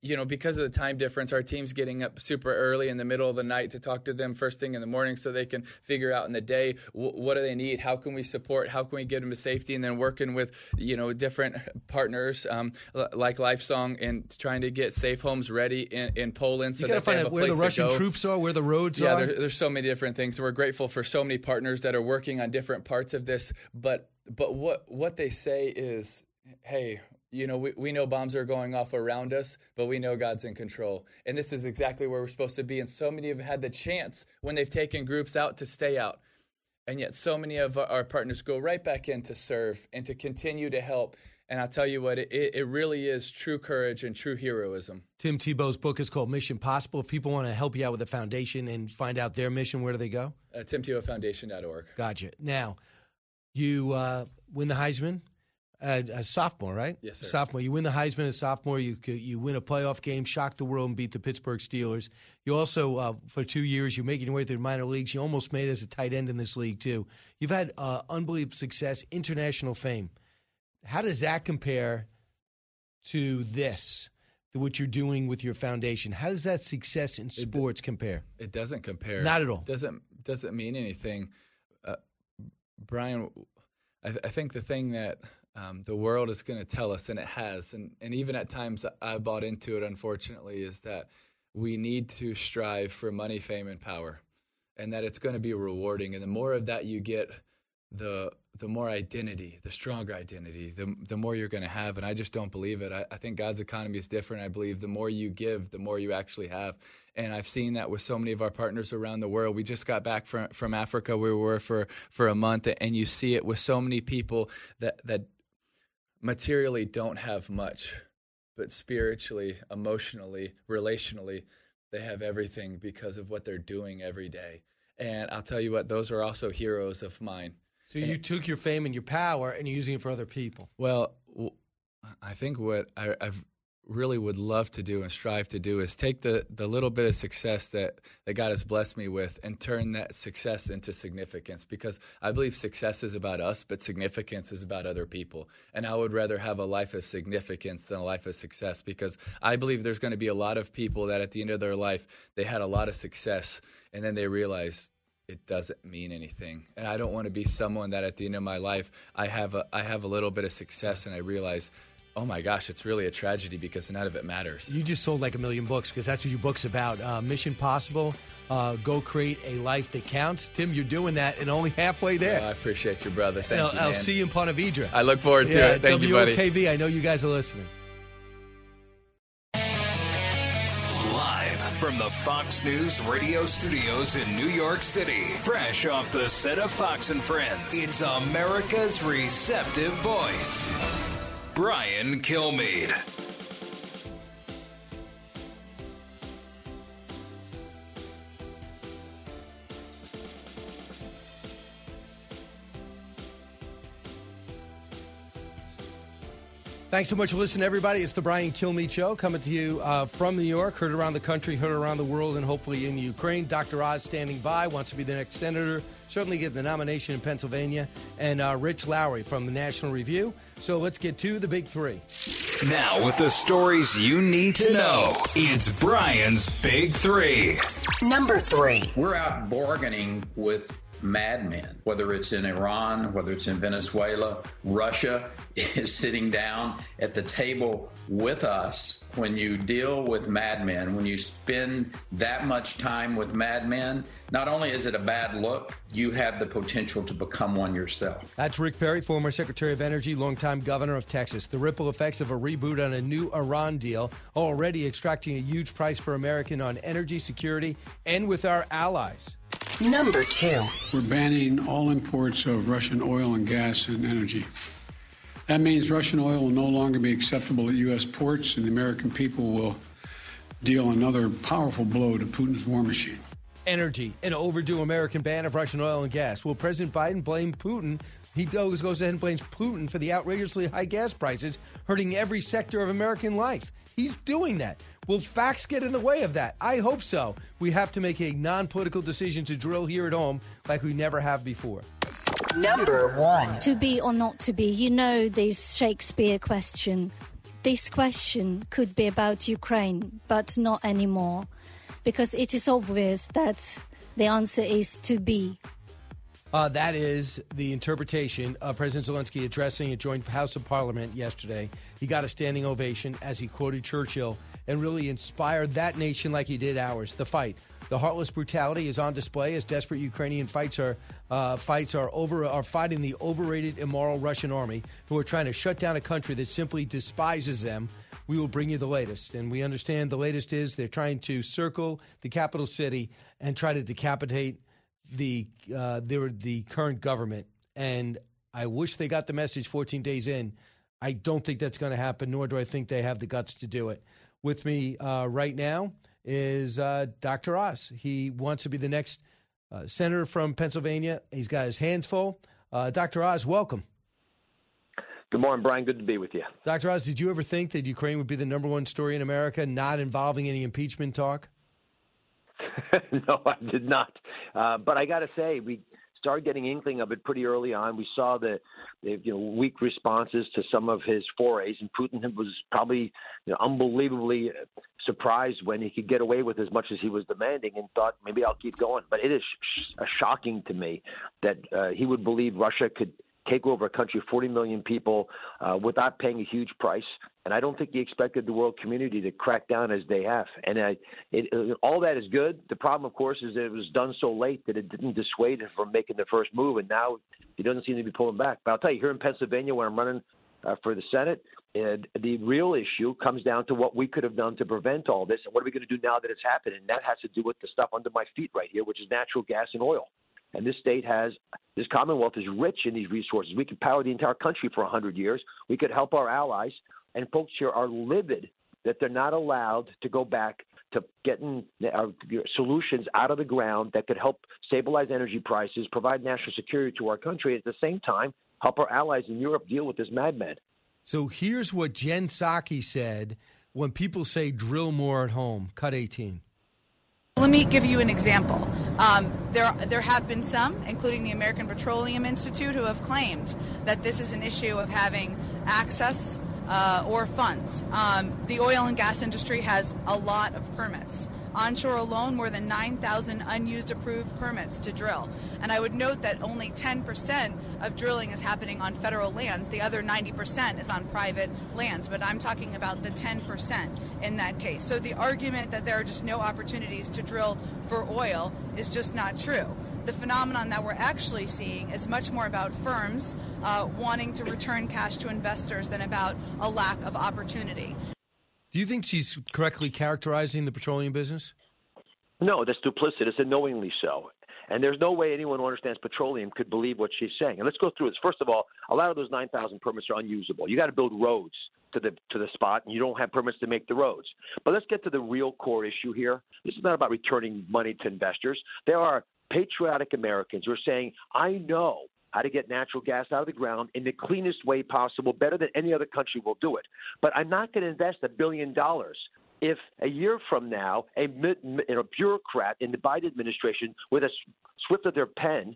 you know, because of the time difference, our team's getting up super early in the middle of the night to talk to them first thing in the morning so they can figure out in the day w- what do they need, how can we support, how can we get them to safety, and then working with, you know, different partners um, l- like Lifesong and trying to get safe homes ready in, in Poland. So you got to find out where the Russian troops are, where the roads Yeah, are. there, there's so many different things. We're grateful for so many partners that are working on different parts of this. But but what what they say is, hey, you know, we, we know bombs are going off around us, but we know God's in control. And this is exactly where we're supposed to be. And so many have had the chance when they've taken groups out to stay out. And yet, so many of our- partners go right back in to serve and to continue to help. And I'll tell you what, it, it really is true courage and true heroism. Tim Tebow's book is called Mission Possible. If people want to help you out with the foundation and find out their mission, where do they go? Uh, TimTebowFoundation.org. Gotcha. Now, you uh, win the Heisman. Uh, a sophomore, right? Yes, sir. Sophomore. You win the Heisman as sophomore. You you win a playoff game, shock the world, and beat the Pittsburgh Steelers. You also, uh, for two years, you're making your way through the minor leagues. You almost made it as a tight end in this league too. You've had uh, unbelievable success, international fame. How does that compare to this? To what you're doing with your foundation? How does that success in sports compare? It doesn't compare. Not at all. Doesn't doesn't mean anything. Uh, Brian, I, th- I think the thing that um, the world is going to tell us, and it has, and, and even at times I bought into it, unfortunately, is that we need to strive for money, fame, and power, and that it's going to be rewarding. And the more of that you get, the the more identity, the stronger identity, the the more you're going to have. And I just don't believe it. I, I think God's economy is different. I believe the more you give, the more you actually have. And I've seen that with so many of our partners around the world. We just got back from from Africa. We were for for a month, and you see it with so many people that that materially don't have much, but spiritually, emotionally, relationally, they have everything because of what they're doing every day. And I'll tell you what, those are also heroes of mine. So you took your fame and your power and you're using it for other people. Well, I think what I I've really would love to do and strive to do is take the, the little bit of success that, that God has blessed me with and turn that success into significance because I believe success is about us, but significance is about other people. And I would rather have a life of significance than a life of success because I believe there's going to be a lot of people that at the end of their life, they had a lot of success and then they realize it doesn't mean anything. And I don't want to be someone that at the end of my life I have a I have a little bit of success and I realize, oh my gosh, it's really a tragedy because none of it matters. You just sold like a million books because that's what your book's about. Uh, Mission Possible. Uh, go create a life that counts. Tim, you're doing that and only halfway there. Well, I appreciate you, brother. Thank you, I'll, I'll man. see you in Ponte Vedra. I look forward to yeah, it. Thank you, buddy. WOKV, I know you guys are listening. Live from the Fox News radio studios in New York City, fresh off the set of Fox and Friends, it's America's receptive voice, Brian Kilmeade. Thanks so much for listening, everybody. It's the Brian Kilmeade Show coming to you uh, from New York, heard around the country, heard around the world, and hopefully in Ukraine. Dr. Oz standing by, wants to be the next senator, certainly get the nomination in Pennsylvania, and uh, Rich Lowry from the National Review. So let's get to the big three. Now, with the stories you need to know, it's Brian's Big Three. Number three. We're out bargaining with madmen, whether it's in Iran, whether it's in Venezuela. Russia is sitting down at the table with us. When you deal with madmen, when you spend that much time with madmen, not only is it a bad look, you have the potential to become one yourself. That's Rick Perry, former Secretary of Energy, longtime governor of Texas. The ripple effects of a reboot on a new Iran deal already extracting a huge price for American on energy security and with our allies. Number two. We're banning all imports of Russian oil and gas and energy. That means Russian oil will no longer be acceptable at U.S. ports, and the American people will deal another powerful blow to Putin's war machine. Energy, an overdue American ban of Russian oil and gas. Will President Biden blame Putin? He goes, goes ahead and blames Putin for the outrageously high gas prices, hurting every sector of American life. He's doing that. Will facts get in the way of that? I hope so. We have to make a non political decision to drill here at home like we never have before. Number one. To be or not to be, you know this Shakespeare question. this question could be about Ukraine, but not anymore, because it is obvious that the answer is to be. Uh, that is the interpretation of President Zelensky addressing a joint House of Parliament yesterday. He got a standing ovation as he quoted Churchill and really inspired that nation like he did ours. The fight, the heartless brutality is on display as desperate Ukrainian fights are uh, fights are over are fighting the overrated, immoral Russian army who are trying to shut down a country that simply despises them. We will bring you the latest, and we understand the latest is they're trying to circle the capital city and try to decapitate the uh, the, the current government, and I wish they got the message 14 days in. I don't think that's going to happen, nor do I think they have the guts to do it. With me uh, right now is uh, Dr. Oz. He wants to be the next uh, senator from Pennsylvania. He's got his hands full. Uh, Dr. Oz, welcome. Good morning, Brian. Good to be with you. Dr. Oz, did you ever think that Ukraine would be the number one story in America, not involving any impeachment talk? no, I did not. Uh, but I got to say, we started getting inkling of it pretty early on. We saw the, the, you know weak responses to some of his forays, and Putin was probably you know, unbelievably surprised when he could get away with as much as he was demanding, and thought maybe I'll keep going. But it is sh- shocking to me that uh, he would believe Russia could take over a country of 40 million people uh, without paying a huge price. And I don't think he expected the world community to crack down as they have. And it, it, all that is good. The problem, of course, is that it was done so late that it didn't dissuade him from making the first move. And now he doesn't seem to be pulling back. But I'll tell you, here in Pennsylvania, where I'm running uh, for the Senate, and the real issue comes down to what we could have done to prevent all this, and what are we going to do now that it's happened? And that has to do with the stuff under my feet right here, which is natural gas and oil. And this state has, this Commonwealth is rich in these resources. We could power the entire country for 100 years. We could help our allies. And folks here are livid that they're not allowed to go back to getting uh, solutions out of the ground that could help stabilize energy prices, provide national security to our country, at the same time, help our allies in Europe deal with this madman. So here's what Jen Psaki said when people say drill more at home. Cut 18. Let me give you an example. Um, there, there have been some, including the American Petroleum Institute, who have claimed that this is an issue of having access uh, or funds. Um, the oil and gas industry has a lot of permits. Onshore alone, more than 9,000 unused approved permits to drill. And I would note that only 10% of drilling is happening on federal lands. The other 90% is on private lands. But I'm talking about the 10% in that case. So the argument that there are just no opportunities to drill for oil is just not true the phenomenon that we're actually seeing is much more about firms uh, wanting to return cash to investors than about a lack of opportunity. Do you think she's correctly characterizing the petroleum business? No, that's duplicitous and knowingly so. And there's no way anyone who understands petroleum could believe what she's saying. And let's go through this. First of all, a lot of those 9,000 permits are unusable. You got to build roads to the to the spot, and you don't have permits to make the roads. But let's get to the real core issue here. This is not about returning money to investors. There are patriotic Americans who are saying, "I know how to get natural gas out of the ground in the cleanest way possible, better than any other country will do it. But I'm not going to invest a billion dollars if a year from now a, a bureaucrat in the Biden administration with a swift of their pen,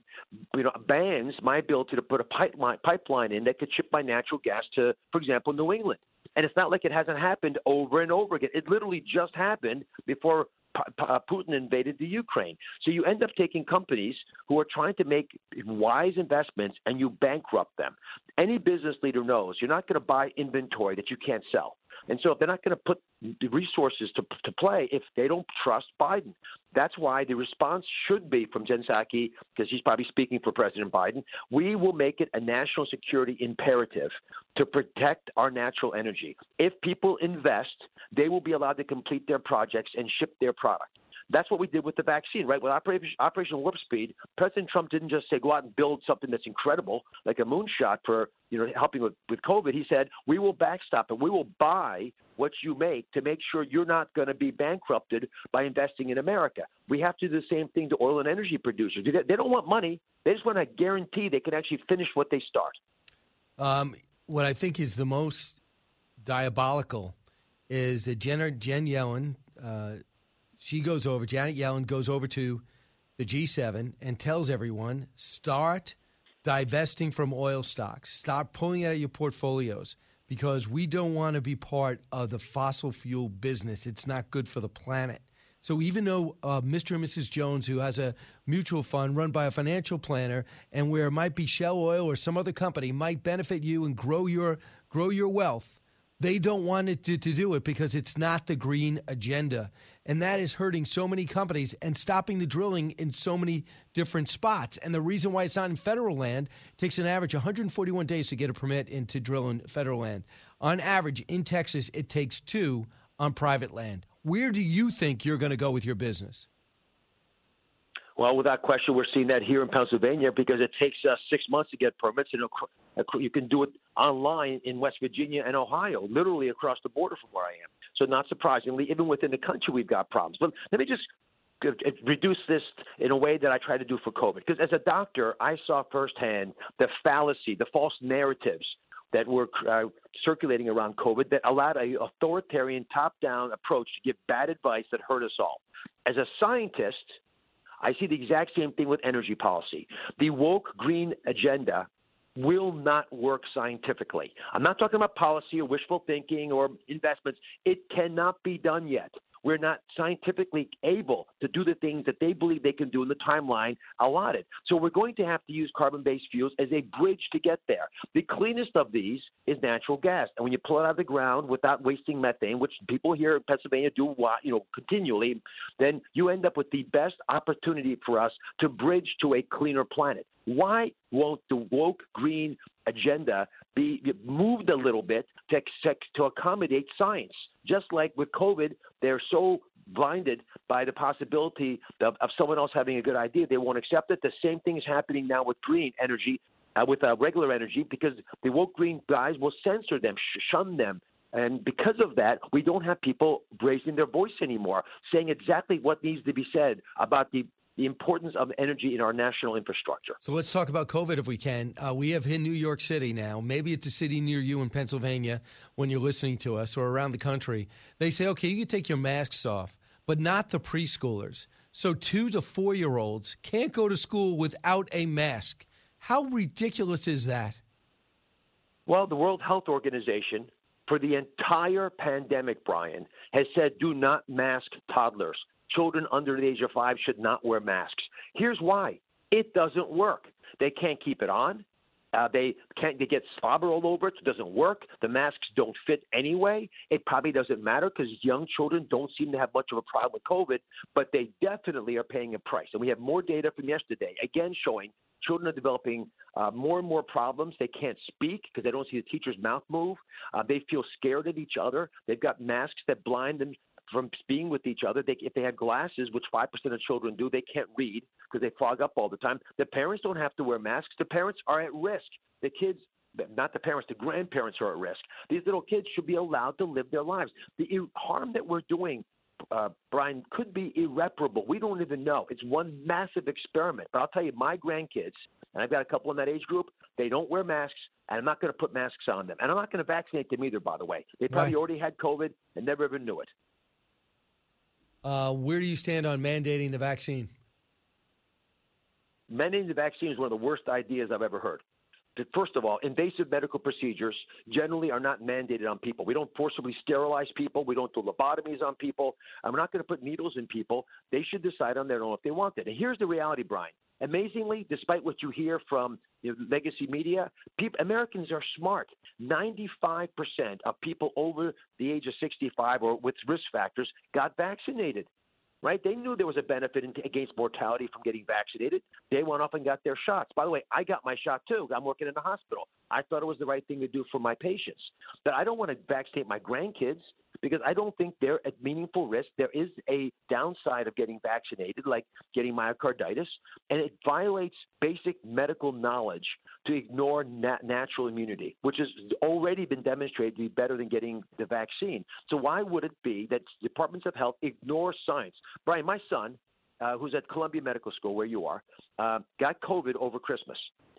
you know, bans my ability to put a pipeline pipeline in that could ship my natural gas to, for example, New England. And it's not like it hasn't happened over and over again. It literally just happened before Uh, Putin invaded the Ukraine. So you end up taking companies who are trying to make wise investments and you bankrupt them. Any business leader knows you're not going to buy inventory that you can't sell. And so if they're not going to put the resources to, to play if they don't trust Biden. That's why the response should be from Jen Psaki, because he's probably speaking for President Biden. We will make it a national security imperative to protect our natural energy. If people invest, they will be allowed to complete their projects and ship their product. That's what we did with the vaccine, right? With Operation, Warp Speed, President Trump didn't just say go out and build something that's incredible, like a moonshot for you know helping with, with COVID. He said we will backstop it. We will buy what you make to make sure you're not going to be bankrupted by investing in America. We have to do the same thing to oil and energy producers. They don't want money. They just want to guarantee they can actually finish what they start. Um, what I think is the most diabolical is that Jen, Jen Yellen. Uh, she goes over, Janet Yellen goes over to the G7 and tells everyone start divesting from oil stocks, start pulling out of your portfolios because we don't want to be part of the fossil fuel business. It's not good for the planet. So even though uh, Mr. and Mrs. Jones, who has a mutual fund run by a financial planner, and where it might be Shell Oil or some other company might benefit you and grow your grow your wealth, they don't want it to, to do it because it's not the green agenda. And that is hurting so many companies and stopping the drilling in so many different spots. And the reason why it's not in federal land takes an average 141 days to get a permit into drill in federal land. On average, in Texas, it takes two on private land. Where do you think you're going to go with your business? Well, without question, we're seeing that here in Pennsylvania because it takes us six months to get permits, and you can do it online in West Virginia and Ohio, literally across the border from where I am. So, not surprisingly, even within the country, we've got problems. But let me just reduce this in a way that I try to do for COVID. Because as a doctor, I saw firsthand the fallacy, the false narratives that were uh, circulating around COVID that allowed a authoritarian top-down approach to give bad advice that hurt us all. As a scientist, I see the exact same thing with energy policy. The woke green agenda will not work scientifically. I'm not talking about policy or wishful thinking or investments. It cannot be done yet. We're not scientifically able to do the things that they believe they can do in the timeline allotted. So we're going to have to use carbon based fuels as a bridge to get there. The cleanest of these is natural gas. And when you pull it out of the ground without wasting methane, which people here in Pennsylvania do you know continually, then you end up with the best opportunity for us to bridge to a cleaner planet. Why won't the woke green agenda be moved a little bit to, to accommodate science? Just like with COVID, they're so blinded by the possibility of, of someone else having a good idea, they won't accept it. The same thing is happening now with green energy, uh, with uh, regular energy, because the woke green guys will censor them, sh- shun them, and because of that, we don't have people raising their voice anymore, saying exactly what needs to be said about the the importance of energy in our national infrastructure. So let's talk about COVID if we can. Uh, we have hit New York City now. Maybe it's a city near you in Pennsylvania when you're listening to us or around the country. They say, okay, you can take your masks off, but not the preschoolers. So two to four year olds can't go to school without a mask. How ridiculous is that? Well, the World Health Organization, for the entire pandemic, Brian, has said do not mask toddlers children under the age of five should not wear masks. Here's why it doesn't work. They can't keep it on. Uh, they can't. They get slobber all over it. It doesn't work. The masks don't fit anyway. It probably doesn't matter because young children don't seem to have much of a problem with COVID, but they definitely are paying a price. And we have more data from yesterday, again showing children are developing uh, more and more problems. They can't speak because they don't see the teacher's mouth move. Uh, they feel scared of each other. They've got masks that blind them from being with each other. They, if they had glasses, which 5% of children do, they can't read because they fog up all the time. The parents don't have to wear masks. The parents are at risk. The kids, not the parents, the grandparents are at risk. These little kids should be allowed to live their lives. The harm that we're doing uh, Brian, could be irreparable. We don't even know. It's one massive experiment. But I'll tell you, my grandkids, and I've got a couple in that age group, they don't wear masks, and I'm not going to put masks on them. And I'm not going to vaccinate them either, by the way. They probably right. already had COVID and never even knew it. Uh, where do you stand on mandating the vaccine? Mandating the vaccine is one of the worst ideas I've ever heard. First of all, invasive medical procedures generally are not mandated on people. We don't forcibly sterilize people. We don't do lobotomies on people. I'm not going to put needles in people. They should decide on their own if they want it. And here's the reality, Brian. Amazingly, despite what you hear from you know, legacy media, people, Americans are smart. 95% of people over the age of 65 or with risk factors got vaccinated right? They knew there was a benefit in, against mortality from getting vaccinated. They went off and got their shots. By the way, I got my shot too. I'm working in the hospital. I thought it was the right thing to do for my patients. But I don't want to vaccinate my grandkids because I don't think they're at meaningful risk. There is a downside of getting vaccinated, like getting myocarditis, and it violates basic medical knowledge to ignore nat- natural immunity, which has already been demonstrated to be better than getting the vaccine. So why would it be that departments of health ignore science? Brian, my son, uh, who's at Columbia Medical School, where you are, uh, got COVID over Christmas.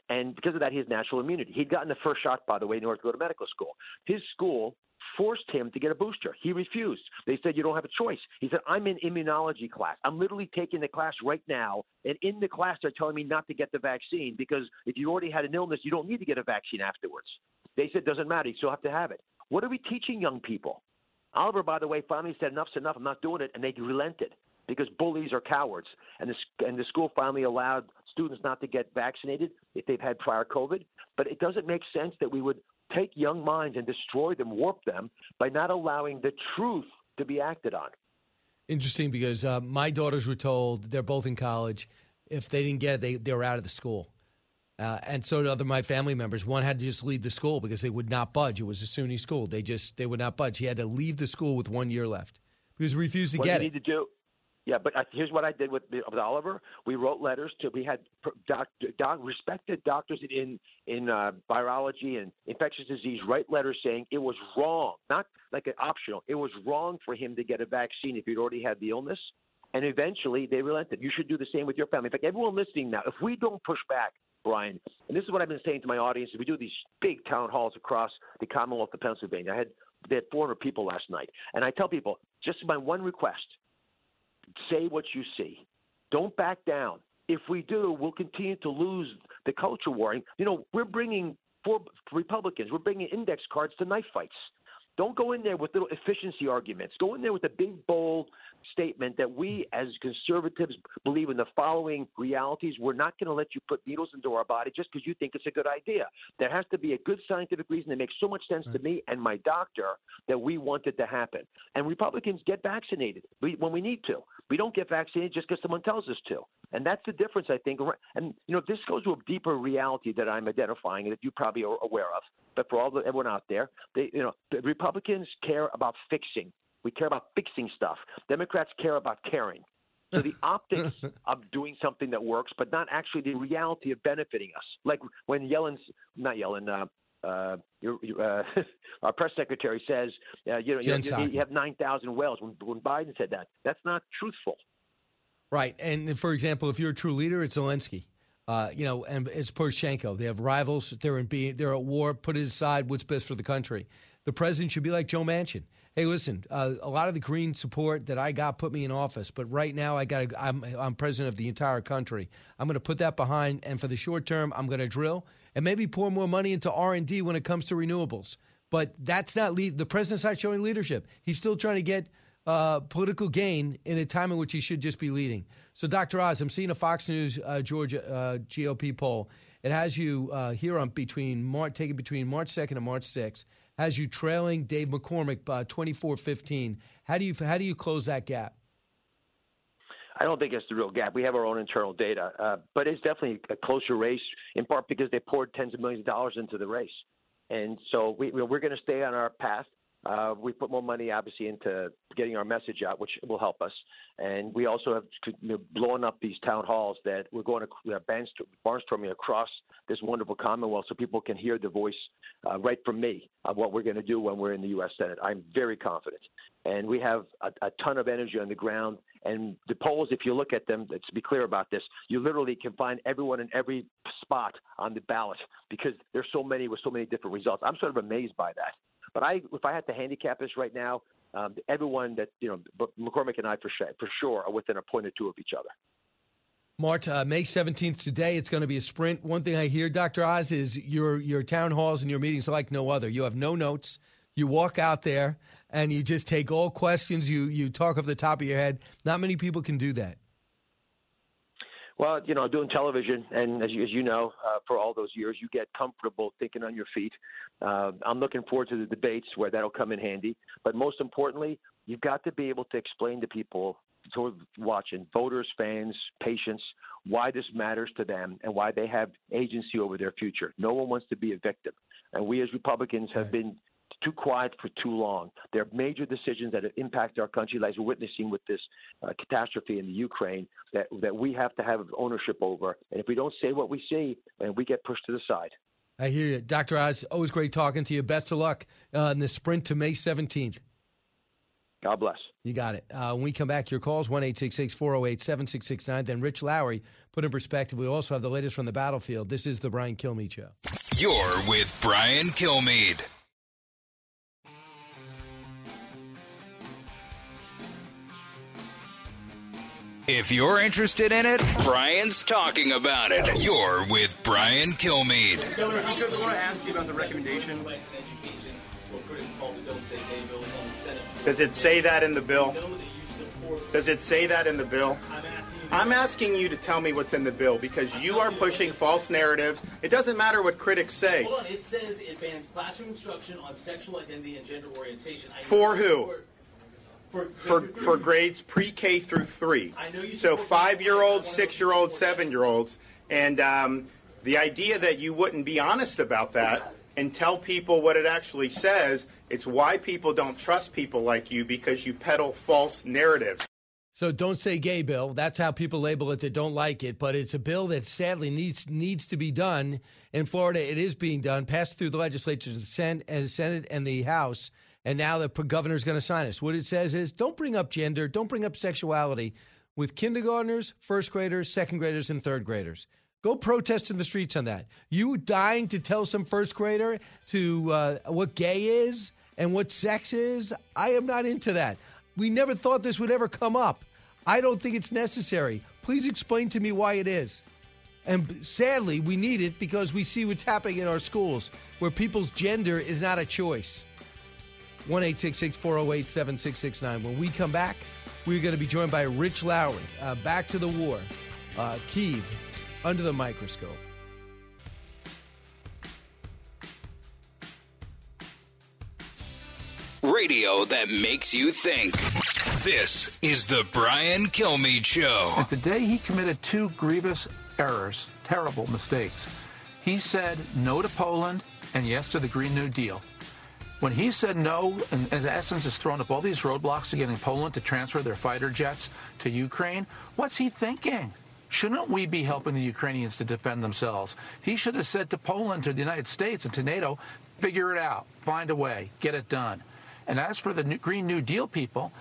And because of that, he has natural immunity. He'd gotten the first shot, by the way, in go to medical school. His school forced him to get a booster. He refused. They said, You don't have a choice. He said, I'm in immunology class. I'm literally taking the class right now. And in the class, they're telling me not to get the vaccine because if you already had an illness, you don't need to get a vaccine afterwards. They said doesn't matter. You still have to have it. What are we teaching young people? Oliver, by the way, finally said enough's enough. I'm not doing it, and they relented because bullies are cowards. And the and the school finally allowed students not to get vaccinated if they've had prior COVID. But it doesn't make sense that we would take young minds and destroy them, warp them by not allowing the truth to be acted on. Interesting because uh, my daughters were told they're both in college. If they didn't get it, they, they were out of the school. Uh, and so did other my family members. One had to just leave the school because they would not budge. It was a SUNY school. They just they would not budge. He had to leave the school with one year left because he refused to what get you it. need to do. Yeah, but I, here's what I did with, with Oliver. We wrote letters to. We had doc, doc, respected doctors in in uh, virology and infectious disease write letters saying it was wrong, not like an optional. It was wrong for him to get a vaccine if he'd already had the illness. And eventually they relented. You should do the same with your family. In fact, everyone listening now, if we don't push back, Brian, and this is what I've been saying to my audience, we do these big town halls across the Commonwealth of Pennsylvania. I had they had 400 people last night, and I tell people just my one request: say what you see. Don't back down. If we do, we'll continue to lose the culture war. You know, we're bringing for Republicans, we're bringing index cards to knife fights. Don't go in there with little efficiency arguments. Go in there with a big, bold statement that we, as conservatives, believe in the following realities. We're not going to let you put needles into our body just because you think it's a good idea. There has to be a good scientific reason that makes so much sense to me and my doctor that we want it to happen. And Republicans get vaccinated when we need to. We don't get vaccinated just because someone tells us to. And that's the difference, I think. And, you know, this goes to a deeper reality that I'm identifying and that you probably are aware of. But for all the, everyone out there, they, you know, the Republicans care about fixing. We care about fixing stuff. Democrats care about caring. So the optics of doing something that works, but not actually the reality of benefiting us. Like when Yellen's not Yellen, uh, uh, uh, our press secretary says, uh, you know, you, you, you have nine thousand wells. When, when Biden said that, that's not truthful. Right, and for example, if you're a true leader, it's Zelensky. Uh, you know, and it's Poroshenko. They have rivals. They're in be, they're at war. Put it aside. What's best for the country? The president should be like Joe Manchin. Hey, listen, uh, a lot of the green support that I got put me in office, but right now I got I'm I'm president of the entire country. I'm going to put that behind, and for the short term, I'm going to drill and maybe pour more money into R and D when it comes to renewables. But that's not lead. The president's not showing leadership. He's still trying to get uh, political gain in a time in which he should just be leading. So, Dr. Oz, I'm seeing a Fox News uh, Georgia uh, GOP poll. It has you uh, here on between March, taken between March 2nd and March 6th, has you trailing Dave McCormick by 24-15. How do you how do you close that gap? I don't think it's the real gap. We have our own internal data, uh, but it's definitely a closer race. In part because they poured tens of millions of dollars into the race, and so we, we're going to stay on our path. Uh, we put more money, obviously, into getting our message out, which will help us. And we also have blown up these town halls that we're going to barnstorming across this wonderful Commonwealth so people can hear the voice uh, right from me of what we're going to do when we're in the U.S. Senate. I'm very confident. And we have a, a ton of energy on the ground. And the polls, if you look at them, let's be clear about this, you literally can find everyone in every spot on the ballot because there's so many with so many different results. I'm sort of amazed by that. But I, if I had to handicap this right now, um, everyone that you know, McCormick and I for sure, for sure are within a point or two of each other. Mart, uh, May 17th today, it's going to be a sprint. One thing I hear, Dr. Oz, is your, your town halls and your meetings are like no other. You have no notes. You walk out there and you just take all questions. You, you talk off the top of your head. Not many people can do that. Well, you know, doing television, and as you, as you know, uh, for all those years, you get comfortable thinking on your feet. Uh, I'm looking forward to the debates where that'll come in handy. But most importantly, you've got to be able to explain to people who are watching, voters, fans, patients, why this matters to them and why they have agency over their future. No one wants to be a victim. And we as Republicans have been too quiet for too long. There are major decisions that have impacted our country, like we're witnessing with this uh, catastrophe in the Ukraine, that, that we have to have ownership over. And if we don't say what we see, then we get pushed to the side. I hear you. Dr. Oz, always great talking to you. Best of luck uh, in the sprint to May 17th. God bless. You got it. Uh, when we come back, your calls, 1 408 7669. Then Rich Lowry, put in perspective. We also have the latest from the battlefield. This is the Brian Kilmeade Show. You're with Brian Kilmeade. If you're interested in it, Brian's talking about it. You're with Brian Kilmeade. Governor, if you could, I want to ask you about the recommendation. Does it say that in the bill? Does it say that in the bill? I'm asking you to tell me what's in the bill because you are pushing false narratives. It doesn't matter what critics say. Hold on, it says it bans classroom instruction on sexual identity and gender orientation. I For you who? Support- For, For for grades pre-K through three. I know you So five-year-olds, six-year-olds, seven-year-olds, and um, the idea that you wouldn't be honest about that and tell people what it actually says, it's why people don't trust people like you because you peddle false narratives. So don't say gay bill. That's how people label it that don't like it. But it's a bill that sadly needs needs to be done in Florida. It is being done, passed through the legislature, the Senate, and Senate and the House, and now the governor is going to sign it. What it says is, don't bring up gender, don't bring up sexuality with kindergartners, first graders, second graders, and third graders. Go protest in the streets on that. You dying to tell some first grader to uh, what gay is and what sex is? I am not into that. We never thought this would ever come up. I don't think it's necessary. Please explain to me why it is. And sadly, we need it because we see what's happening in our schools where people's gender is not a choice. 1 408 7669. When we come back, we're going to be joined by Rich Lowry. Uh, back to the war. Uh, Kiev, under the microscope. Radio that makes you think. This is the Brian Kilmeade Show. And today he committed two grievous errors, terrible mistakes. He said no to Poland and yes to the Green New Deal. When he said no, and in essence has thrown up all these roadblocks to getting Poland to transfer their fighter jets to Ukraine, what's he thinking? Shouldn't we be helping the Ukrainians to defend themselves? He should have said to Poland, to the United States, and to NATO, figure it out, find a way, get it done. And as for the Green New Deal people,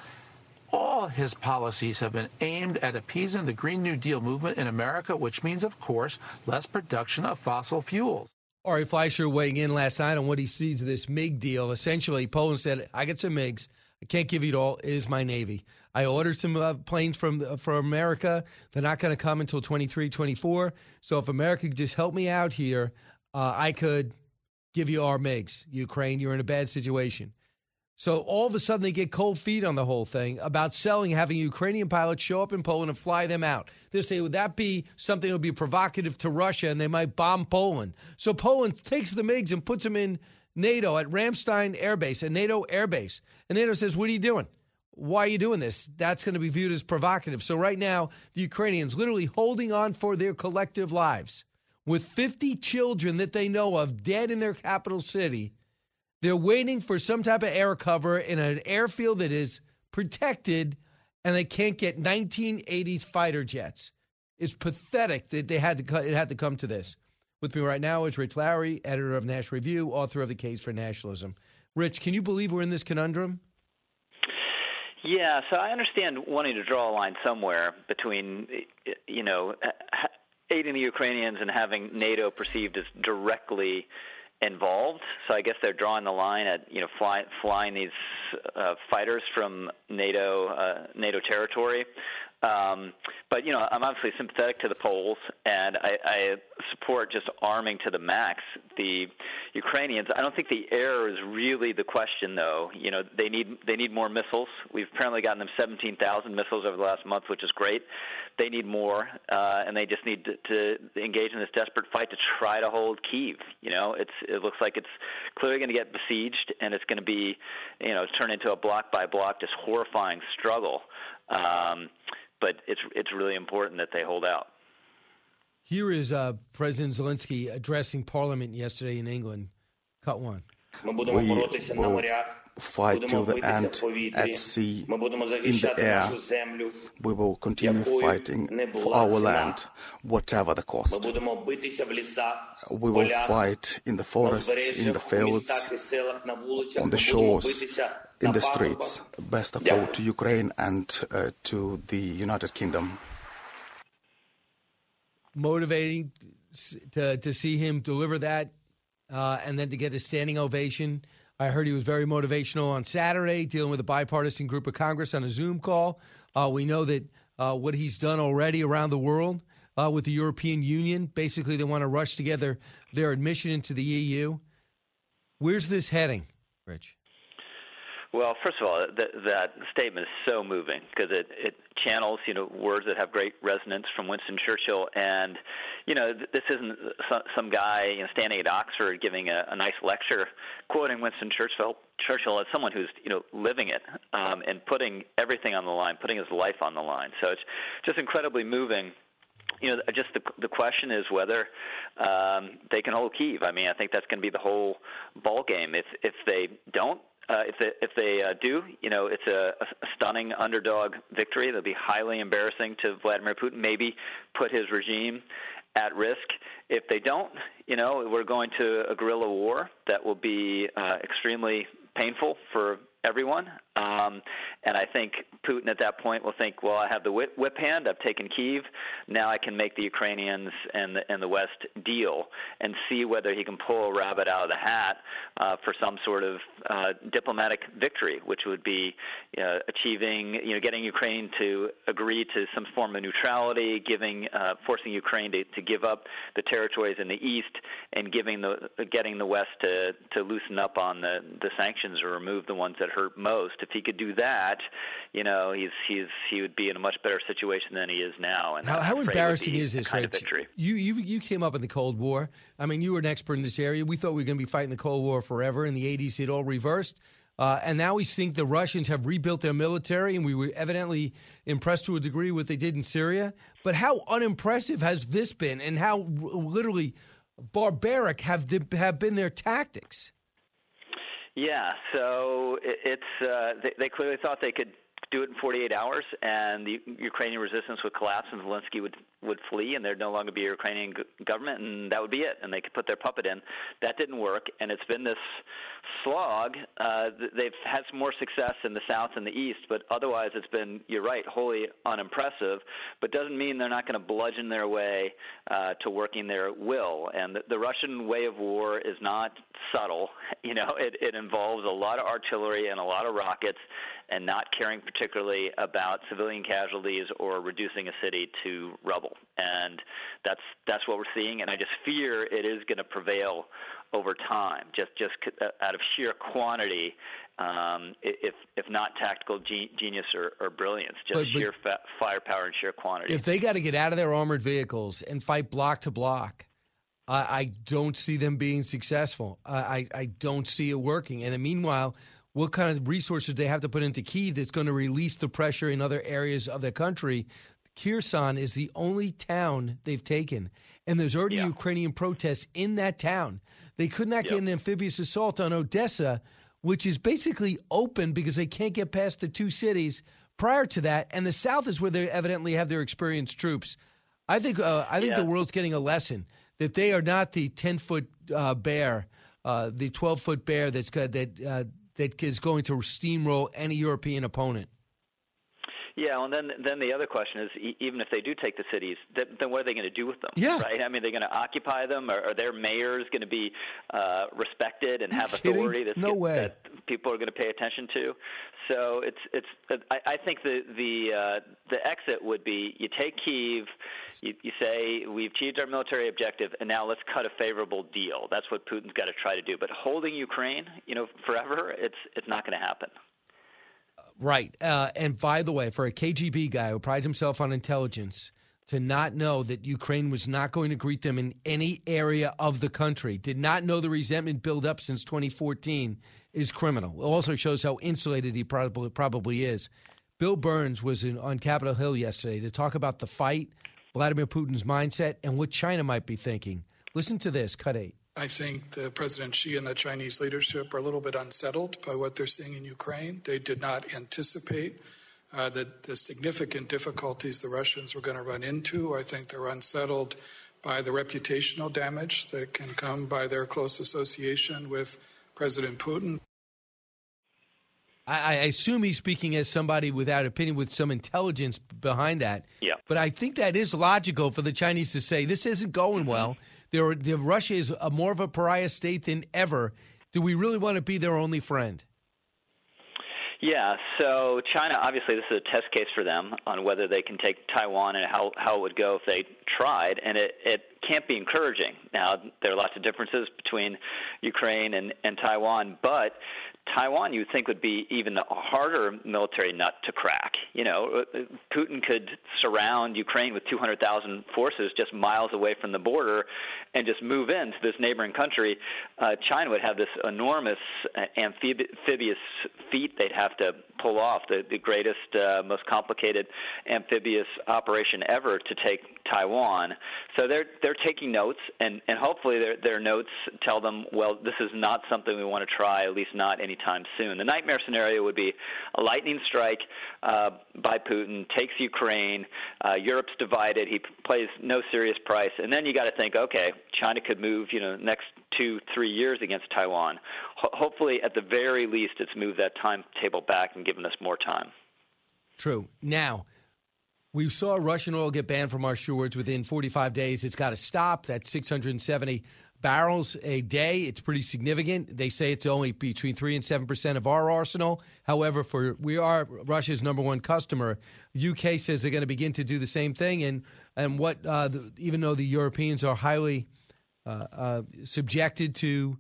all his policies have been aimed at appeasing the Green New Deal movement in America, which means, of course, less production of fossil fuels. Ari Fleischer weighing in last night on what he sees of this MiG deal. Essentially, Poland said, "I get some MiGs. I can't give you it all. It is my Navy. I ordered some uh, planes from uh, from America. They're not going to come until 23, 24. So if America could just help me out here, uh, I could give you our MiGs. Ukraine, you're in a bad situation." So all of a sudden they get cold feet on the whole thing about selling, having Ukrainian pilots show up in Poland and fly them out. They say, would that be something that would be provocative to Russia and they might bomb Poland? So Poland takes the MiGs and puts them in NATO at Ramstein Air Base, a NATO air base. And NATO says, what are you doing? Why are you doing this? That's going to be viewed as provocative. So right now, the Ukrainians literally holding on for their collective lives with 50 children that they know of dead in their capital city they're waiting for some type of air cover in an airfield that is protected, and they can't get 1980s fighter jets. It's pathetic that they had to it had to come to this. With me right now is Rich Lowry, editor of National Review, author of The Case for Nationalism. Rich, can you believe we're in this conundrum? Yeah, so I understand wanting to draw a line somewhere between, you know, aiding the Ukrainians and having NATO perceived as directly involved. So I guess they're drawing the line at you know fly, flying these uh, fighters from NATO uh, NATO territory. Um, but you know, I'm obviously sympathetic to the Poles, and I, I support just arming to the max the Ukrainians. I don't think the air is really the question, though. You know, they need they need more missiles. We've apparently gotten them 17,000 missiles over the last month, which is great. They need more, uh, and they just need to, to engage in this desperate fight to try to hold Kiev. You know, it's it looks like it's clearly going to get besieged, and it's going to be, you know, turn into a block by block, just horrifying struggle. Um, but it's it's really important that they hold out. Here is uh, President Zelensky addressing Parliament yesterday in England. Cut one. We will fight till the end at sea, in the air. We will continue fighting for our land, whatever the cost. We will fight in the forests, in the fields, on the shores, in the streets. Best of all to Ukraine and uh, to the United Kingdom. Motivating to, to see him deliver that uh, and then to get a standing ovation. I heard he was very motivational on Saturday, dealing with a bipartisan group of Congress on a Zoom call. Uh, we know that uh, what he's done already around the world uh, with the European Union. Basically, they want to rush together their admission into the EU. Where's this heading, Rich? Well, first of all, that, that statement is so moving because it, it channels, you know, words that have great resonance from Winston Churchill. And, you know, this isn't some, some guy you know, standing at Oxford giving a, a nice lecture, quoting Winston Churchill, Churchill as someone who's, you know, living it um, and putting everything on the line, putting his life on the line. So it's just incredibly moving you know, just the the question is whether um, they can hold Kiev. I mean, I think that's going to be the whole ball game. If if they don't. Uh, if they if they uh, do, you know, it's a, a stunning underdog victory. That'll be highly embarrassing to Vladimir Putin. Maybe put his regime at risk. If they don't, you know, we're going to a guerrilla war that will be uh, extremely painful for everyone. Um, and I think Putin at that point will think, well, I have the whip, hand. I've taken Kiev. Now I can make the Ukrainians and the, and the West deal and see whether he can pull a rabbit out of the hat uh, for some sort of uh, diplomatic victory, which would be uh, achieving, you know, getting Ukraine to agree to some form of neutrality, giving, uh, forcing Ukraine to, to give up the territories in the east, and giving the getting the West to to loosen up on the the sanctions or remove the ones that hurt most. If he could do that, you know, he's he's he would be in a much better situation than he is now. And how, how embarrassing is this, kind Rich? You you you came up in the Cold War. I mean, you were an expert in this area. We thought we were going to be fighting the Cold War forever. In the '80s, it all reversed. Uh, and now we think the Russians have rebuilt their military, and we were evidently impressed to a degree with what they did in Syria. But how unimpressive has this been, and how r- literally barbaric have the, have been their tactics? Yeah, so it, it's uh, they, they clearly thought they could do it in 48 hours, and the Ukrainian resistance would collapse, and Zelensky would would flee, and there'd no longer be a Ukrainian government, and that would be it, and they could put their puppet in. That didn't work, and it's been this slog. Uh, they've had some more success in the south and the east, but otherwise it's been, you're right, wholly unimpressive. But doesn't mean they're not going to bludgeon their way uh, to working their will. And the, the Russian way of war is not subtle. You know, it, it involves a lot of artillery and a lot of rockets, and not caring particularly about civilian casualties or reducing a city to rubble. And that's that's what we're seeing. And I just fear it is going to prevail over time, just just uh, out of sheer quantity, um, if if not tactical genius or, or brilliance, just but, but sheer fa- firepower and sheer quantity. If they got to get out of their armored vehicles and fight block to block. I, I don't see them being successful. I, I, I don't see it working. And meanwhile, what kind of resources they have to put into Kiev that's going to release the pressure in other areas of the country. Kherson is the only town they've taken, and there's already yeah. Ukrainian protests in that town. They could not yep. get an amphibious assault on Odessa, which is basically open because they can't get past the two cities prior to that, and the south is where they evidently have their experienced troops. I think uh, I think yeah. the world's getting a lesson that they are not the ten foot uh, bear, uh, the twelve foot bear that's got, that uh, that is going to steamroll any European opponent. Yeah, and then then the other question is, even if they do take the cities, then, then what are they going to do with them? Yeah. right. I mean, they're going to occupy them, or are their mayors going to be uh, respected and have kidding? authority that's no way. that people are going to pay attention to? So it's it's. I, I think the the uh, the exit would be you take Kiev, you, you say we've achieved our military objective, and now let's cut a favorable deal. That's what Putin's got to try to do. But holding Ukraine, you know, forever, it's it's not going to happen. Right. Uh, and by the way, for a KGB guy who prides himself on intelligence, to not know that Ukraine was not going to greet them in any area of the country, did not know the resentment build up since 2014, is criminal. It also shows how insulated he probably, probably is. Bill Burns was in, on Capitol Hill yesterday to talk about the fight, Vladimir Putin's mindset, and what China might be thinking. Listen to this, cut eight. I think the President Xi and the Chinese leadership are a little bit unsettled by what they're seeing in Ukraine. They did not anticipate uh, the, the significant difficulties the Russians were going to run into. I think they're unsettled by the reputational damage that can come by their close association with President Putin. I, I assume he's speaking as somebody without opinion, with some intelligence behind that. Yeah. But I think that is logical for the Chinese to say this isn't going well. They're, Russia is a, more of a pariah state than ever. Do we really want to be their only friend? Yeah, so China obviously this is a test case for them on whether they can take Taiwan and how how it would go if they tried, and it it can't be encouraging. Now there are lots of differences between Ukraine and and Taiwan, but Taiwan, you would think, would be even a harder military nut to crack. You know, Putin could surround Ukraine with 200,000 forces just miles away from the border and just move into this neighboring country. Uh, China would have this enormous uh, amphibious feat they'd have to pull off, the, the greatest, uh, most complicated amphibious operation ever to take Taiwan. So they're they're taking notes, and and hopefully their their notes tell them, well, this is not something we want to try, at least not any anytime soon. The nightmare scenario would be a lightning strike uh, by Putin, takes Ukraine, uh, Europe's divided, he plays no serious price, and then you got to think, okay, China could move, you know, next two, three years against Taiwan. Ho- hopefully, at the very least, it's moved that timetable back and given us more time. True. Now, we saw Russian oil get banned from our shores within 45 days. It's got to stop. That's 670 barrels a day. It's pretty significant. They say it's only between three and seven percent of our arsenal. However, for we are Russia's number one customer. UK says they're going to begin to do the same thing, and and what uh, the, even though the Europeans are highly uh, uh, subjected to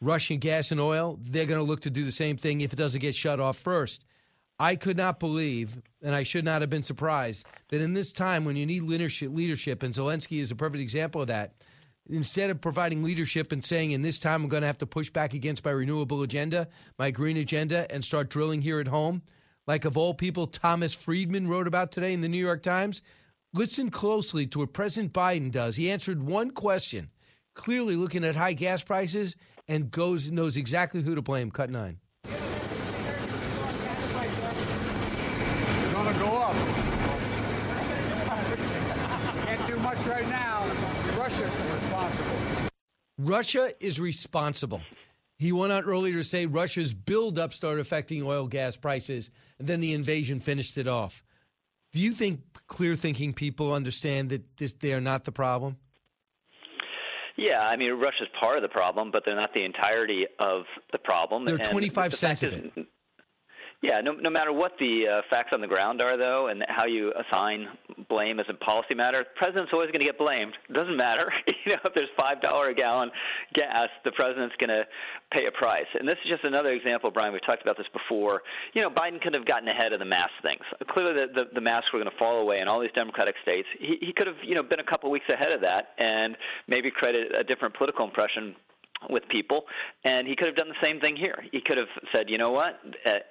Russian gas and oil, they're going to look to do the same thing if it doesn't get shut off first. I could not believe, and I should not have been surprised, that in this time when you need leadership, leadership, and Zelensky is a perfect example of that, instead of providing leadership and saying, in this time, I'm going to have to push back against my renewable agenda, my green agenda, and start drilling here at home, like of all people, Thomas Friedman wrote about today in the New York Times. Listen closely to what President Biden does. He answered one question, clearly looking at high gas prices, and goes knows exactly who to blame. Cut nine. Gonna go up. Can't do much right now. Russia's responsible. Russia is responsible. He went on earlier to say Russia's buildup started affecting oil gas prices, and then the invasion finished it off. Do you think clear thinking people understand that this, they are not the problem? Yeah, I mean Russia's part of the problem, but they're not the entirety of the problem. They're 25 the cents of it. Yeah, no, no matter what the uh, facts on the ground are, though, and how you assign blame as a policy matter, the president's always going to get blamed. It doesn't matter. you know, if there's five dollar a gallon gas, the president's going to pay a price. And this is just another example, Brian. We've talked about this before. You know, Biden could have gotten ahead of the mask things. Clearly, the the, the masks were going to fall away in all these Democratic states. He he could have you know been a couple weeks ahead of that and maybe created a different political impression with people, and he could have done the same thing here. He could have said, you know what,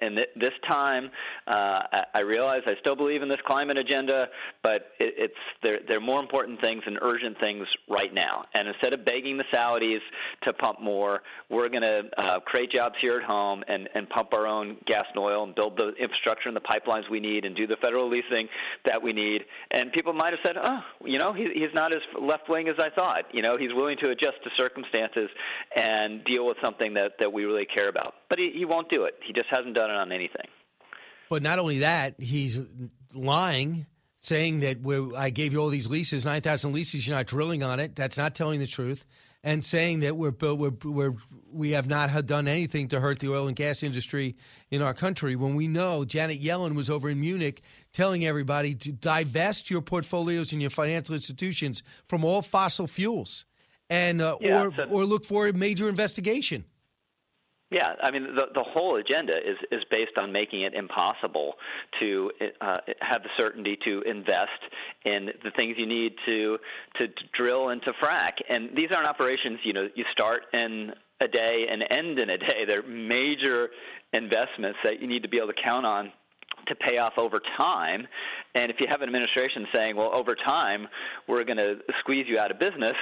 and this time, uh, I realize I still believe in this climate agenda, but it, it's there. There are more important things and urgent things right now. And instead of begging the Saudis to pump more, we're going to uh, create jobs here at home and and pump our own gas and oil and build the infrastructure and the pipelines we need and do the federal leasing that we need. And people might have said, oh, you know, he, he's not as left wing as I thought. You know, he's willing to adjust to circumstances and deal with something that, that we really care about. But he, he won't do it. He just hasn't done it on anything. But not only that, he's lying, saying that I gave you all these leases, 9,000 leases, you're not drilling on it. That's not telling the truth. And saying that we're, we're, we're, we have not done anything to hurt the oil and gas industry in our country when we know Janet Yellen was over in Munich telling everybody to divest your portfolios and your financial institutions from all fossil fuels and uh, yeah, or so, or look for a major investigation. Yeah, I mean the the whole agenda is is based on making it impossible to uh, have the certainty to invest in the things you need to, to to drill and to frack. And these aren't operations you know you start in a day and end in a day. They're major investments that you need to be able to count on to pay off over time. And if you have an administration saying, well, over time, we're going to squeeze you out of business,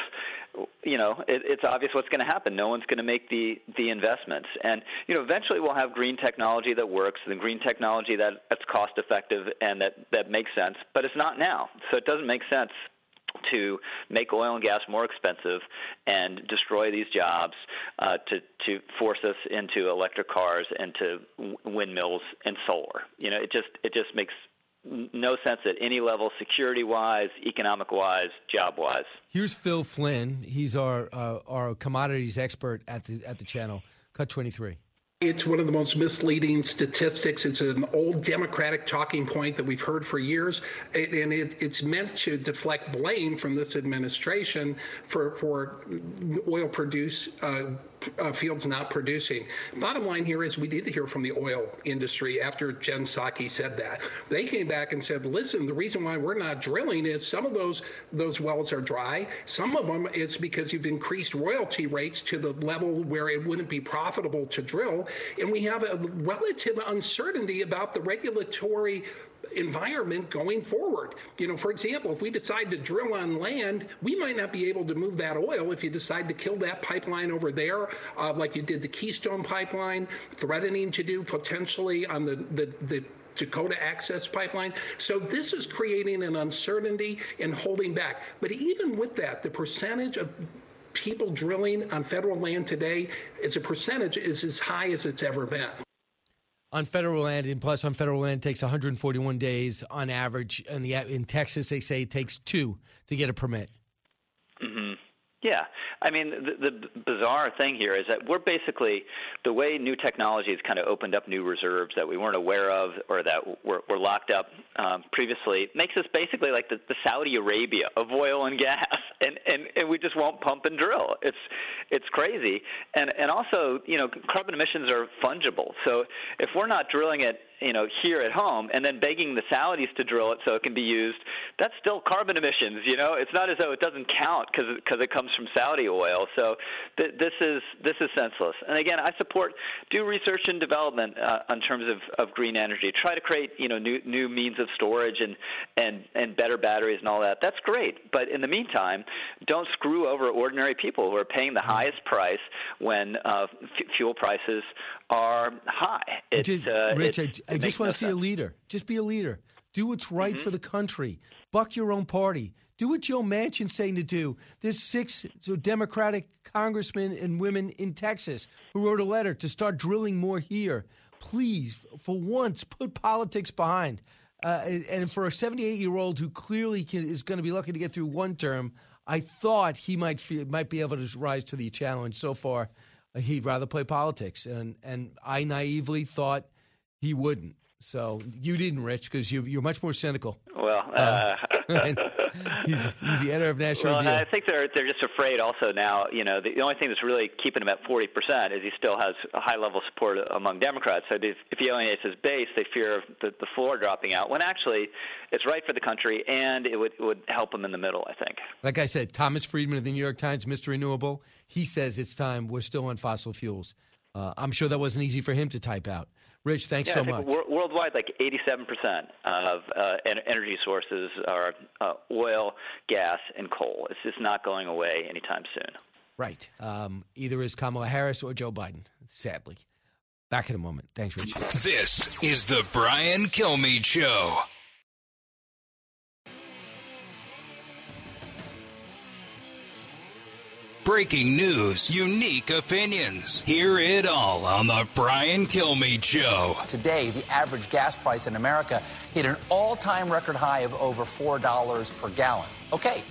you know, it, it's obvious what's going to happen. No one's going to make the the investments, and you know, eventually we'll have green technology that works, and green technology that that's cost effective and that that makes sense. But it's not now, so it doesn't make sense to make oil and gas more expensive and destroy these jobs uh, to to force us into electric cars and to windmills and solar. You know, it just it just makes no sense at any level, security wise, economic wise, job wise. Here's Phil Flynn. He's our uh, our commodities expert at the at the channel. Cut twenty three. It's one of the most misleading statistics. It's an old Democratic talking point that we've heard for years, and it, it's meant to deflect blame from this administration for for oil produce uh, uh, fields not producing. Bottom line here is we to hear from the oil industry after Jen Psaki said that. They came back and said, listen, the reason why we're not drilling is some of those those wells are dry. Some of them it's because you've increased royalty rates to the level where it wouldn't be profitable to drill. And we have a relative uncertainty about the regulatory environment going forward. You know, for example, if we decide to drill on land, we might not be able to move that oil if you decide to kill that pipeline over there, uh, like you did the Keystone pipeline, threatening to do potentially on the, the, the Dakota Access Pipeline. So this is creating an uncertainty and holding back. But even with that, the percentage of people drilling on federal land today, as a percentage, is as high as it's ever been on federal land, and plus on federal land, takes 141 days on average. In the in Texas, they say it takes two to get a permit. Yeah, I mean the, the bizarre thing here is that we're basically the way new technology has kind of opened up new reserves that we weren't aware of or that were, were locked up um, previously makes us basically like the, the Saudi Arabia of oil and gas, and, and and we just won't pump and drill. It's it's crazy, and and also you know carbon emissions are fungible. So if we're not drilling it you know here at home and then begging the Saudis to drill it so it can be used, that's still carbon emissions. You know, it's not as though it doesn't count because because it comes from Saudi oil. So th- this is this is senseless. And again, I support do research and development uh, in terms of, of green energy. Try to create you know new new means of storage and and and better batteries and all that. That's great. But in the meantime, don't screw over ordinary people who are paying the highest price when uh, f- fuel prices are high. It's, uh, Rich, it, I, just want no to see sense. a leader. Just be a leader. Do what's right Mm-hmm. for the country. Buck your own party. Do what Joe Manchin's saying to do. There's six so Democratic congressmen and women in Texas who wrote a letter to start drilling more here. Please, for once, put politics behind. Uh, and, and for a 78 year old who clearly can, is going to be lucky to get through one term, I thought he might feel, might be able to rise to the challenge. So far, uh, he'd rather play politics, and and I naively thought he wouldn't. So you didn't, Rich, because you, you're much more cynical. Well, uh, he's, he's the editor of National well, Review. I think they're they're just afraid also now. You know, the, the only thing that's really keeping him at 40 percent is he still has a high level support among Democrats. So if, if he alienates his base, they fear of the, the floor dropping out. When actually, it's right for the country, and it would it would help him in the middle. I think. Like I said, Thomas Friedman of the New York Times, Mr. Renewable, he says it's time. We're still on fossil fuels. Uh, I'm sure that wasn't easy for him to type out. Rich, thanks yeah, so much. worldwide, like 87% of uh, en- energy sources are uh, oil, gas, and coal. It's just not going away anytime soon. Right. Um, either is Kamala Harris or Joe Biden, sadly. Back in a moment. Thanks, Rich. This is the Brian Kilmeade Show. Breaking news, unique opinions. Hear it all on the Brian Kilmeade Show. Today, the average gas price in America hit an all time record high of over $4 per gallon. Okay,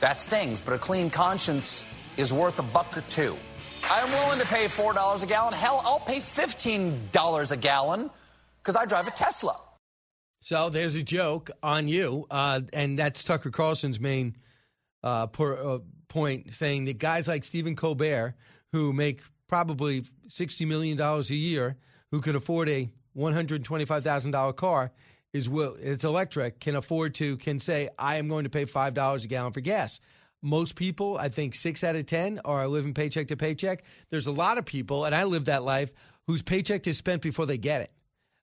that stings, but a clean conscience is worth a buck or two. I'm willing to pay $4 a gallon. Hell, I'll pay $15 a gallon because I drive a Tesla. So there's a joke on you, uh, and that's Tucker Carlson's main uh, por, uh, point, saying that guys like Stephen Colbert, who make probably $60 million a year, who can afford a $125,000 car, is will it's electric, can afford to, can say, I am going to pay $5 a gallon for gas. Most people, I think six out of 10 are living paycheck to paycheck. There's a lot of people, and I live that life, whose paycheck is spent before they get it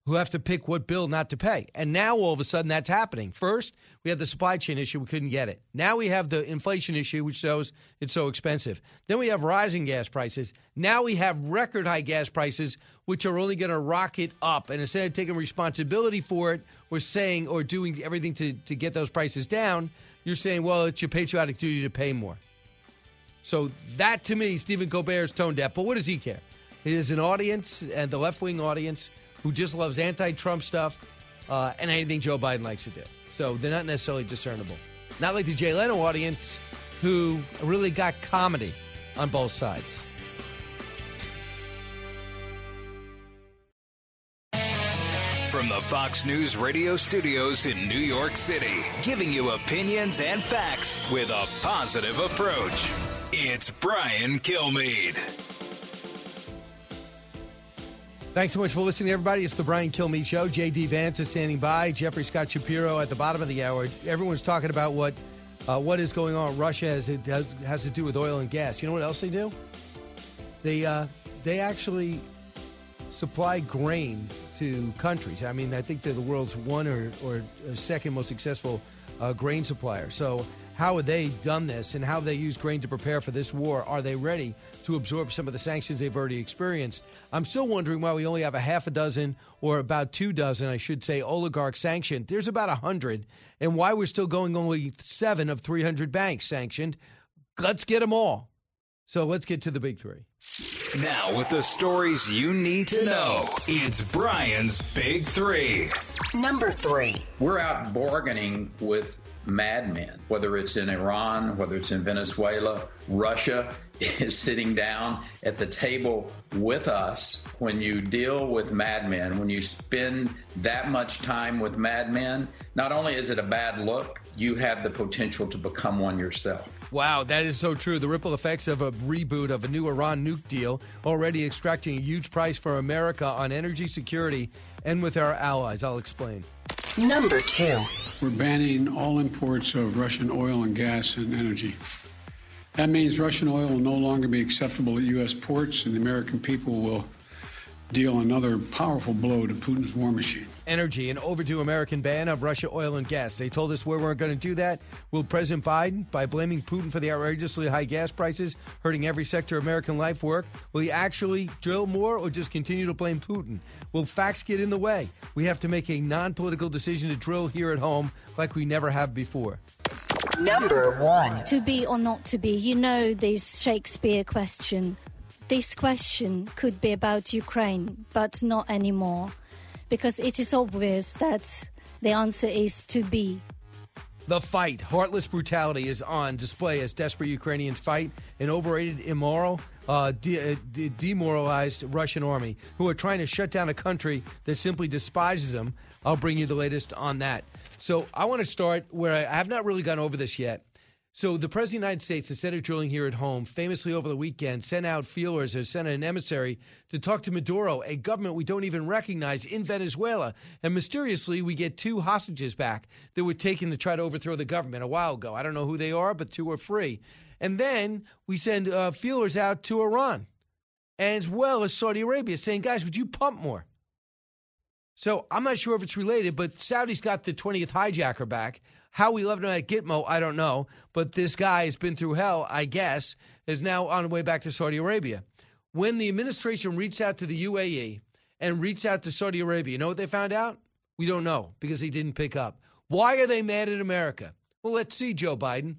who have to pick what bill not to pay. And now all of a sudden that's happening. First, we had the supply chain issue, we couldn't get it. Now we have the inflation issue, which shows it's so expensive. Then we have rising gas prices. Now we have record high gas prices, which are only going to rocket up. And instead of taking responsibility for it, or saying or doing everything to, to get those prices down, you're saying, well, it's your patriotic duty to pay more. So that to me, Stephen Colbert is tone deaf. But what does he care? He has an audience and the left wing audience who just loves anti Trump stuff uh, and anything Joe Biden likes to do. So they're not necessarily discernible. Not like the Jay Leno audience who really got comedy on both sides. from the Fox News radio studios in New York City, giving you opinions and facts with a positive approach. It's Brian Kilmeade. Thanks so much for listening, everybody. It's the Brian Kilmeade Show. J.D. Vance is standing by. Jeffrey Scott Shapiro at the bottom of the hour. Everyone's talking about what uh, what is going on Russia has it has, has, to do with oil and gas. You know what else they do? They uh, they actually supply grain to countries. I mean, I think they're the world's one or, or second most successful uh, grain supplier. So how have they done this and how have they used grain to prepare for this war? Are they ready to absorb some of the sanctions they've already experienced? I'm still wondering why we only have a half a dozen or about two dozen, I should say, oligarchs sanctioned. There's about a hundred, and why we're still going only seven of 300 banks sanctioned. Let's get them all. So let's get to the big three. Now, with the stories you need to know, it's Brian's Big Three. Number three. We're out bargaining with madmen, whether it's in Iran, whether it's in Venezuela. Russia is sitting down at the table with us. When you deal with madmen, when you spend that much time with madmen, not only is it a bad look, you have the potential to become one yourself. Wow, that is so true. The ripple effects of a reboot of a new Iran nuke deal already extracting a huge price for America on energy security and with our allies. I'll explain. Number two. We're banning all imports of Russian oil and gas and energy. That means Russian oil will no longer be acceptable at U.S. ports, and the American people will deal another powerful blow to Putin's war machine. Energy, an overdue American ban of Russia oil and gas. They told us we weren't going to do that. Will President Biden, by blaming Putin for the outrageously high gas prices, hurting every sector of American life work, will he actually drill more or just continue to blame Putin? Will facts get in the way? We have to make a non political decision to drill here at home like we never have before. Number one. To be or not to be, you know this Shakespeare question. This question could be about Ukraine, but not anymore, because it is obvious that the answer is to be. The fight, heartless brutality, is on display as desperate Ukrainians fight an overrated, immoral, uh, de- uh, de- demoralized Russian army who are trying to shut down a country that simply despises them. I'll bring you the latest on that. So I want to start where I, have not really gone over this yet. So the President of the United States, instead of drilling here at home, famously over the weekend, sent out feelers or sent an emissary to talk to Maduro, a government we don't even recognize in Venezuela. And mysteriously, we get two hostages back that were taken to try to overthrow the government a while ago. I don't know who they are, but two are free. And then we send uh, feelers out to Iran as well as Saudi Arabia saying, guys, would you pump more? So I'm not sure if it's related, but Saudi's got the 20th hijacker back. How we left him at Gitmo, I don't know. But this guy has been through hell, I guess, is now on the way back to Saudi Arabia. When the administration reached out to the UAE and reached out to Saudi Arabia, you know what they found out? We don't know because he didn't pick up. Why are they mad at America? Well, let's see, Joe Biden.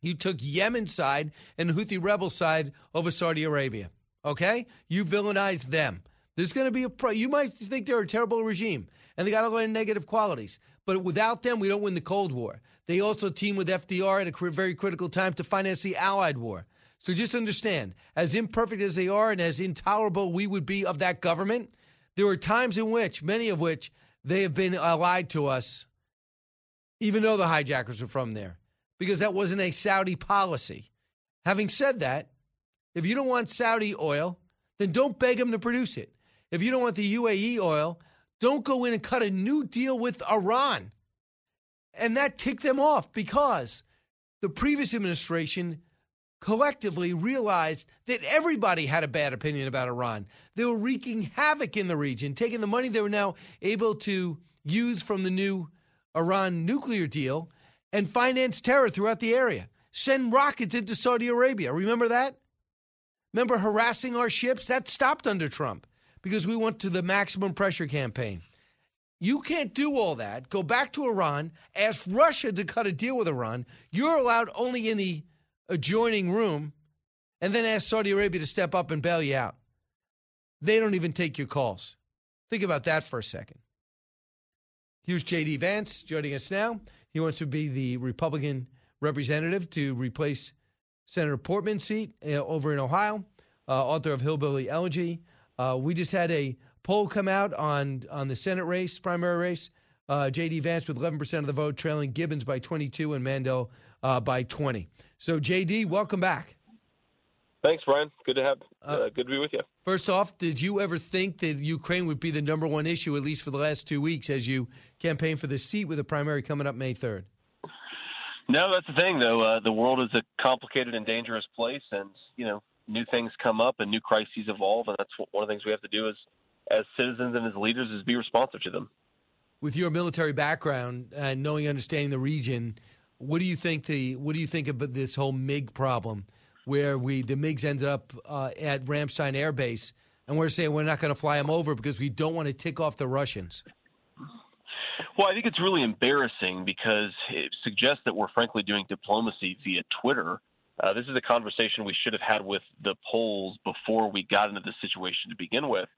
You took Yemen's side and Houthi rebel side over Saudi Arabia. Okay? You villainized them. There's going to be a pro. You might think they're a terrible regime and they got a lot of negative qualities, but without them, we don't win the Cold War. They also team with FDR at a very critical time to finance the Allied War. So just understand, as imperfect as they are and as intolerable we would be of that government, there are times in which, many of which, they have been uh, allied to us, even though the hijackers are from there, because that wasn't a Saudi policy. Having said that, if you don't want Saudi oil, then don't beg them to produce it. If you don't want the UAE oil, don't go in and cut a new deal with Iran. And that ticked them off because the previous administration collectively realized that everybody had a bad opinion about Iran. They were wreaking havoc in the region, taking the money they were now able to use from the new Iran nuclear deal and finance terror throughout the area. Send rockets into Saudi Arabia. Remember that? Remember harassing our ships? That stopped under Trump because we went to the maximum pressure campaign. You can't do all that. Go back to Iran, ask Russia to cut a deal with Iran. You're allowed only in the adjoining room, and then ask Saudi Arabia to step up and bail you out. They don't even take your calls. Think about that for a second. Here's J.D. Vance joining us now. He wants to be the Republican representative to replace Senator Portman's seat uh, over in Ohio, uh, author of Hillbilly Elegy. Uh, we just had a poll come out on on the Senate race, primary race. Uh, J.D. Vance with 11% of the vote, trailing Gibbons by 22 and Mandel uh, by 20. So, J.D., welcome back. Thanks, Brian. Good to have. Uh, good to be with you. First off, did you ever think that Ukraine would be the number one issue, at least for the last two weeks, as you campaign for the seat with a primary coming up May 3rd? No, that's the thing, though. Uh, the world is a complicated and dangerous place, and you know, new things come up and new crises evolve, and that's one of the things we have to do as as citizens and as leaders is be responsive to them. With your military background and knowing, understanding the region, what do you think the what do you think about this whole MiG problem, where we the MiGs ended up uh, at Ramstein Air Base, and we're saying we're not going to fly them over because we don't want to tick off the Russians. Well, I think it's really embarrassing because it suggests that we're frankly doing diplomacy via Twitter. Uh, this is a conversation we should have had with the Poles before we got into this situation to begin with.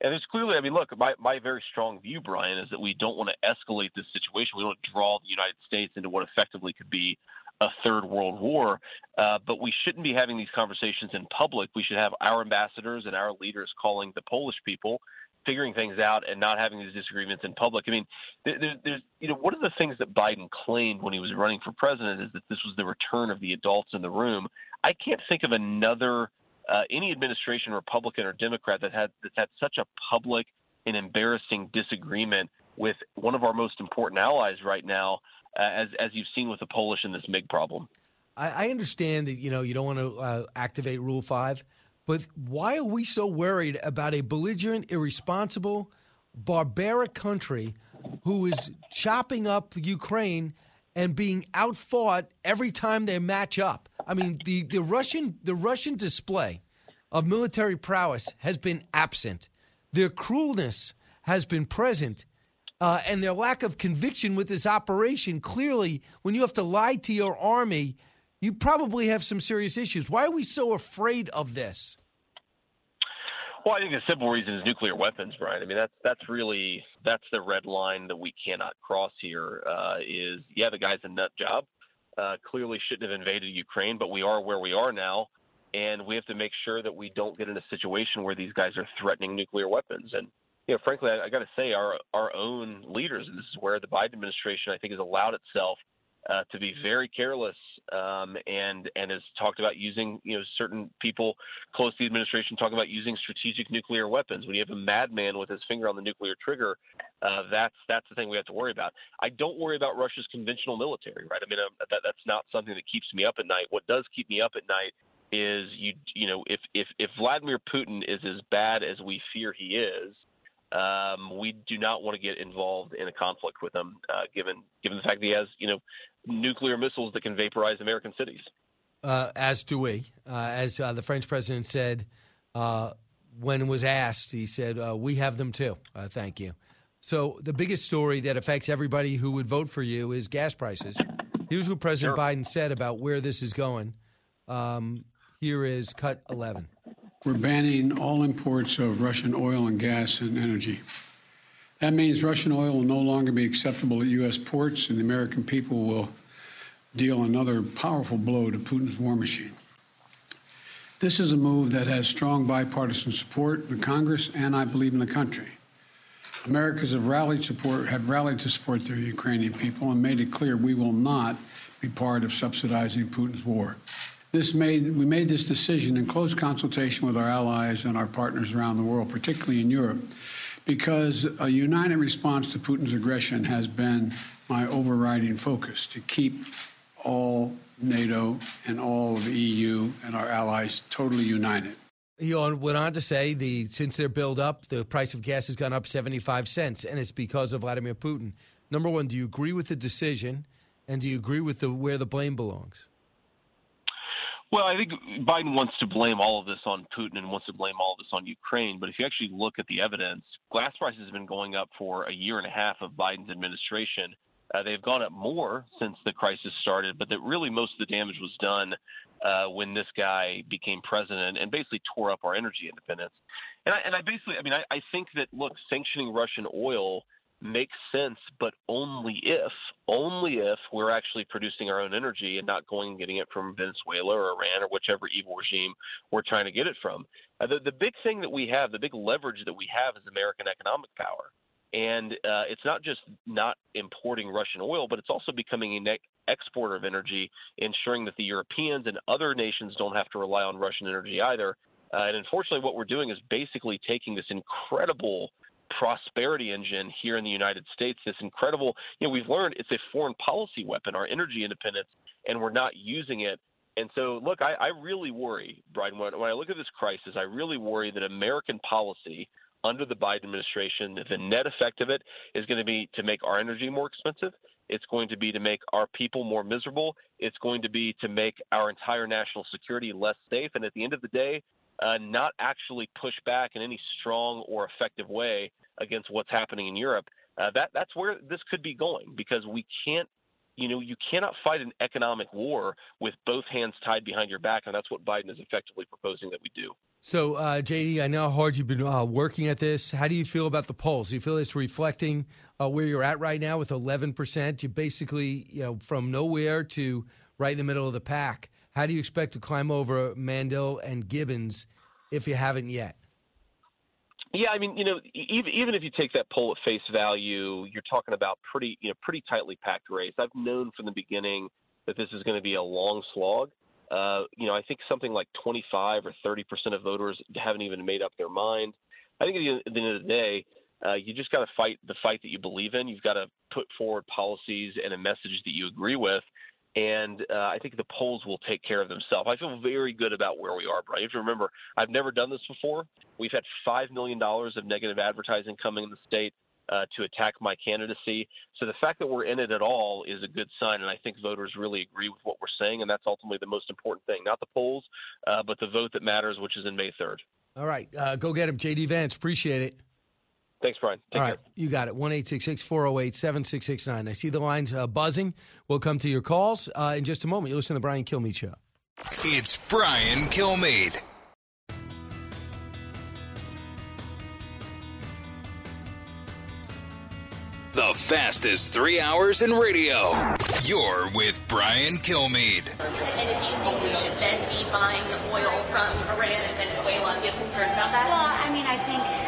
And there's clearly, I mean, look, my, my very strong view, Brian, is that we don't want to escalate this situation. We don't want to draw the United States into what effectively could be a third world war. Uh, but we shouldn't be having these conversations in public. We should have our ambassadors and our leaders calling the Polish people figuring things out and not having these disagreements in public. I mean, there, there's, you know, one of the things that Biden claimed when he was running for president is that this was the return of the adults in the room. I can't think of another uh, any administration, Republican or Democrat, that had that's had such a public and embarrassing disagreement with one of our most important allies right now, uh, as as you've seen with the Polish and this MiG problem. I, I understand that you know you don't want to uh, activate Rule Five, but why are we so worried about a belligerent, irresponsible, barbaric country who is chopping up Ukraine and being outfought every time they match up? I mean, the, the Russian the Russian display of military prowess has been absent. Their cruelness has been present. Uh, and their lack of conviction with this operation clearly, when you have to lie to your army, you probably have some serious issues. Why are we so afraid of this? Well, I think the simple reason is nuclear weapons, Brian. I mean, that's that's really that's the red line that we cannot cross here. Uh, is yeah, the guy's a nut job. Uh, clearly shouldn't have invaded Ukraine, but we are where we are now, and we have to make sure that we don't get in a situation where these guys are threatening nuclear weapons. And you know, frankly, I, I got to say, our our own leaders, and this is where the Biden administration, I think, has allowed itself uh, to be very careless um, and and has talked about using you know certain people close to the administration talking about using strategic nuclear weapons. When you have a madman with his finger on the nuclear trigger, uh, that's that's the thing we have to worry about. I don't worry about Russia's conventional military, right? I mean uh, that, that's not something that keeps me up at night. What does keep me up at night is you you know if if if Vladimir Putin is as bad as we fear he is um, we do not want to get involved in a conflict with him, uh, given given the fact that he has you know nuclear missiles that can vaporize American cities. Uh, as do we. Uh, as uh, the French president said uh, when was asked, he said, uh, "We have them too." thank you. So the biggest story that affects everybody who would vote for you is gas prices. Here's what President sure. Biden said about where this is going. Um, here is cut 11. We're banning all imports of Russian oil and gas and energy. That means Russian oil will no longer be acceptable at U.S. ports, and the American people will deal another powerful blow to Putin's war machine. This is a move that has strong bipartisan support in Congress and I believe in the country. Americans have rallied support have rallied to support their Ukrainian people and made it clear we will not be part of subsidizing Putin's war. This made, we made this decision in close consultation with our allies and our partners around the world, particularly in Europe, because a united response to Putin's aggression has been my overriding focus to keep all NATO and all of the EU and our allies totally united. He went on to say the since their build up, the price of gas has gone up 75 cents, and it's because of Vladimir Putin. Number one, do you agree with the decision, and do you agree with the where the blame belongs? Well, I think Biden wants to blame all of this on Putin and wants to blame all of this on Ukraine. But if you actually look at the evidence, gas prices have been going up for a year and a half of Biden's administration. Uh, they've gone up more since the crisis started, but that really most of the damage was done uh, when this guy became president and basically tore up our energy independence. And I, and I basically, I mean, I, I think that look, sanctioning Russian oil makes sense, but only if, only if we're actually producing our own energy and not going and getting it from Venezuela or Iran or whichever evil regime we're trying to get it from. Uh, the, the big thing that we have, the big leverage that we have is American economic power. And uh, it's not just not importing Russian oil, but it's also becoming a net exporter of energy, ensuring that the Europeans and other nations don't have to rely on Russian energy either. Uh, and unfortunately, what we're doing is basically taking this incredible prosperity engine here in the United States. This incredible, you know, we've learned it's a foreign policy weapon, our energy independence, and we're not using it. And so, look, I, I really worry, Brian, when, when I look at this crisis, I really worry that American policy under the Biden administration, the net effect of it is going to be to make our energy more expensive. It's going to be to make our people more miserable. It's going to be to make our entire national security less safe. And at the end of the day, uh, not actually push back in any strong or effective way against what's happening in Europe. Uh, that that's where this could be going because we can't, you know, you cannot fight an economic war with both hands tied behind your back, and that's what Biden is effectively proposing that we do. So, uh, JD, I know how hard you've been uh, working at this. How do you feel about the polls? Do you feel it's reflecting uh, where you're at right now with 11%? You basically, you know, from nowhere to right in the middle of the pack. How do you expect to climb over Mandel and Gibbons if you haven't yet? Yeah, I mean, you know, even even if you take that poll at face value, you're talking about pretty, you know, pretty tightly packed race. I've known from the beginning that this is going to be a long slog. Uh, you know, I think something like 25 or 30 percent of voters haven't even made up their mind. I think at the end of the day, uh, you just got to fight the fight that you believe in. You've got to put forward policies and a message that you agree with and uh, I think the polls will take care of themselves. I feel very good about where we are, Brian. You have to remember, I've never done this before. We've had $5 million of negative advertising coming in the state uh, to attack my candidacy. So the fact that we're in it at all is a good sign, and I think voters really agree with what we're saying, and that's ultimately the most important thing. Not the polls, uh, but the vote that matters, which is in May 3rd. All right. Uh, go get him, JD Vance. Appreciate it. Thanks, Brian. Take All care. right, you got it. One eight six six four zero oh eight seven six six nine. I see the lines uh, buzzing. We'll come to your calls uh, in just a moment. You listen to the Brian Kilmeade Show. It's Brian Kilmeade. The fastest three hours in radio. You're with Brian Kilmeade. And if you think we should then be buying oil from Iran and Venezuela, do you have concerns about that? Well, I mean, I think this is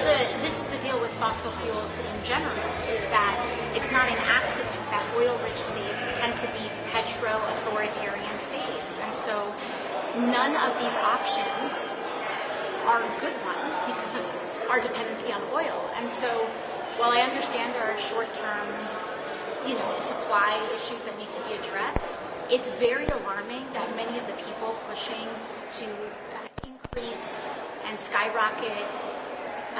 the this is the deal with fossil fuels in general is that it's not an accident that oil-rich states tend to be petro-authoritarian states, and so none of these options are good ones because of our dependency on oil. And so, while I understand there are short-term, you know, supply issues that need to be addressed, it's very alarming that many of the people pushing to increase and skyrocket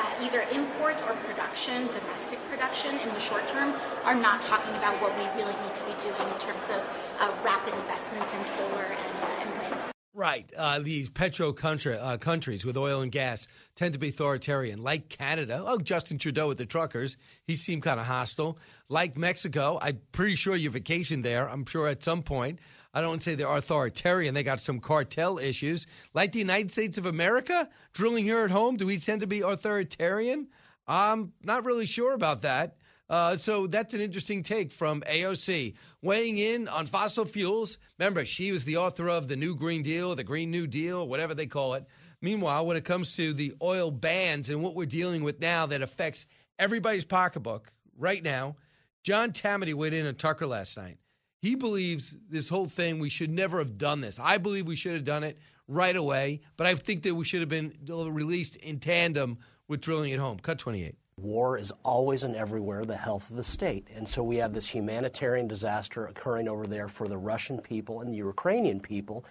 uh, either imports or production, domestic production in the short term, are not talking about what we really need to be doing in terms of uh, rapid investments in solar and, and wind. Right. Uh, these petro country, uh, countries with oil and gas tend to be authoritarian, like Canada. Oh, Justin Trudeau with the truckers. He seemed kind of hostile. Like Mexico. I'm pretty sure you vacationed there. I'm sure at some point. I don't say they're authoritarian. They got some cartel issues. Like the United States of America, drilling here at home, do we tend to be authoritarian? I'm not really sure about that. Uh, so that's an interesting take from AOC weighing in on fossil fuels. Remember, she was the author of the New Green Deal, the Green New Deal, whatever they call it. Meanwhile, when it comes to the oil bans and what we're dealing with now that affects everybody's pocketbook right now, John Tamny weighed in on Tucker last night. He believes this whole thing, we should never have done this. I believe we should have done it right away, but I think that we should have been released in tandem with drilling at home. Cut 28. War is always and everywhere the health of the state. And so we have this humanitarian disaster occurring over there for the Russian people and the Ukrainian people,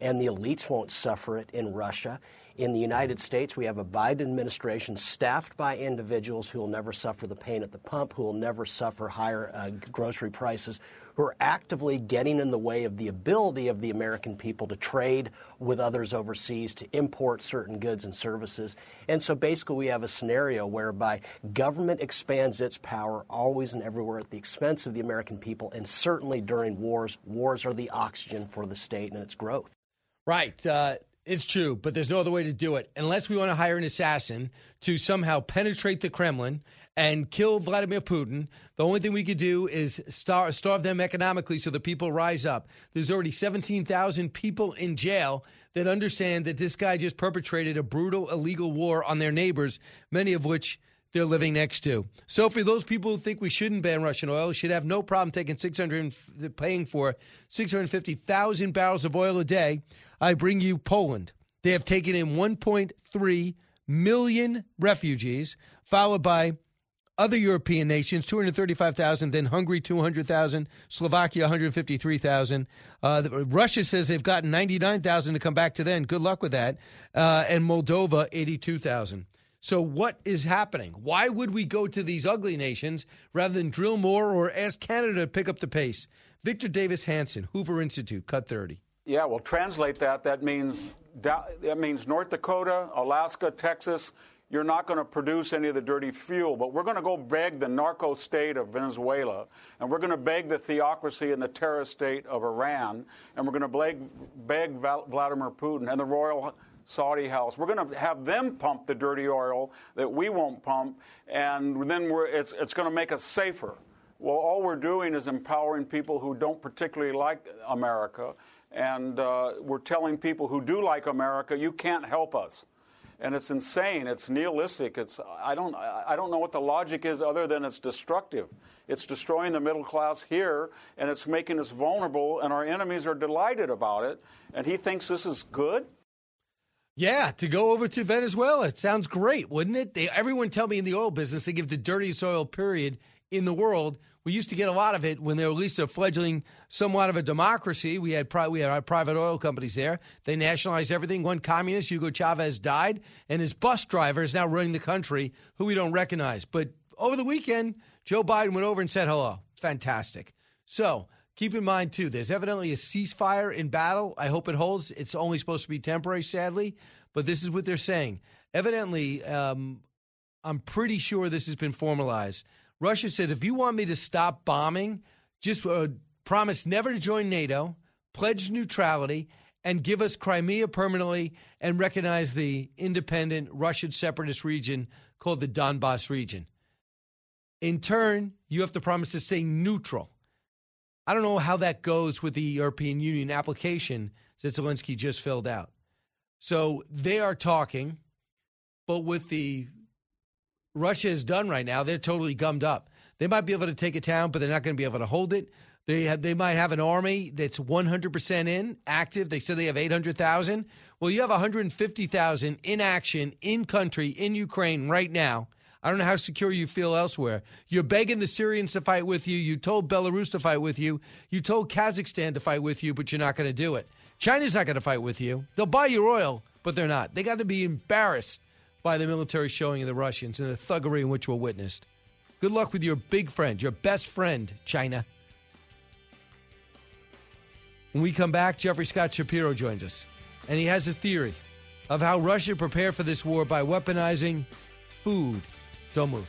and the elites won't suffer it in Russia. In the United States, we have a Biden administration staffed by individuals who will never suffer the pain at the pump, who will never suffer higher uh, grocery prices, who are actively getting in the way of the ability of the American people to trade with others overseas, to import certain goods and services. And so basically, we have a scenario whereby government expands its power always and everywhere at the expense of the American people, and certainly during wars. Wars are the oxygen for the state and its growth. Right. Uh, it's true, but there's no other way to do it unless we want to hire an assassin to somehow penetrate the Kremlin and kill Vladimir Putin, the only thing we could do is starve, starve them economically so the people rise up. There's already 17,000 people in jail that understand that this guy just perpetrated a brutal, illegal war on their neighbors, many of which they're living next to. So for those people who think we shouldn't ban Russian oil, should have no problem taking 600 paying for 650,000 barrels of oil a day. I bring you Poland. They have taken in 1.3 million refugees, followed by other European nations, 235,000, then Hungary, 200,000, Slovakia, 153,000. Uh, Russia says they've gotten 99,000 to come back to then. Good luck with that. Uh, and Moldova, 82,000. So, what is happening? Why would we go to these ugly nations rather than drill more or ask Canada to pick up the pace? Victor Davis Hanson, Hoover Institute, cut 30. Yeah, well, translate that. That means that means North Dakota, Alaska, Texas. You're not going to produce any of the dirty fuel, but we're going to go beg the narco state of Venezuela, and we're going to beg the theocracy and the terrorist state of Iran, and we're going to beg, beg Vladimir Putin and the royal Saudi house. We're going to have them pump the dirty oil that we won't pump, and then it's, it's going to make us safer. Well, all we're doing is empowering people who don't particularly like America, and uh, we're telling people who do like America, you can't help us. And it's insane. It's nihilistic. It's I don't I don't know what the logic is other than it's destructive. It's destroying the middle class here, and it's making us vulnerable. And our enemies are delighted about it. And he thinks this is good. Yeah, to go over to Venezuela. It sounds great, wouldn't it? They, everyone tell me in the oil business they give the dirtiest oil period in the world. We used to get a lot of it when they were at least a fledgling, somewhat of a democracy. We had pri- we had our private oil companies there. They nationalized everything. One communist, Hugo Chavez, died, and his bus driver is now running the country, who we don't recognize. But over the weekend, Joe Biden went over and said hello. Fantastic. So Keep in mind, too, there's evidently a ceasefire in battle. I hope it holds. It's only supposed to be temporary, sadly, but this is what they're saying. Evidently, um, I'm pretty sure this has been formalized. Russia says if you want me to stop bombing, just uh, promise never to join NATO, pledge neutrality, and give us Crimea permanently and recognize the independent Russian separatist region called the Donbass region. In turn, you have to promise to stay neutral. I don't know how that goes with the European Union application that Zelensky just filled out. So they are talking, but with the Russia has done right now, they're totally gummed up. They might be able to take a town, but they're not going to be able to hold it. They have, they might have an army that's 100% in, active. They said they have 800,000. Well, you have 150,000 in action in country in Ukraine right now I don't know how secure you feel elsewhere. You're begging the Syrians to fight with you. You told Belarus to fight with you. You told Kazakhstan to fight with you, but you're not going to do it. China's not going to fight with you. They'll buy your oil, but they're not. They got to be embarrassed by the military showing of the Russians and the thuggery in which we're witnessed. Good luck with your big friend, your best friend, China. When we come back, Jeffrey Scott Shapiro joins us, and he has a theory of how Russia prepared for this war by weaponizing food don't move.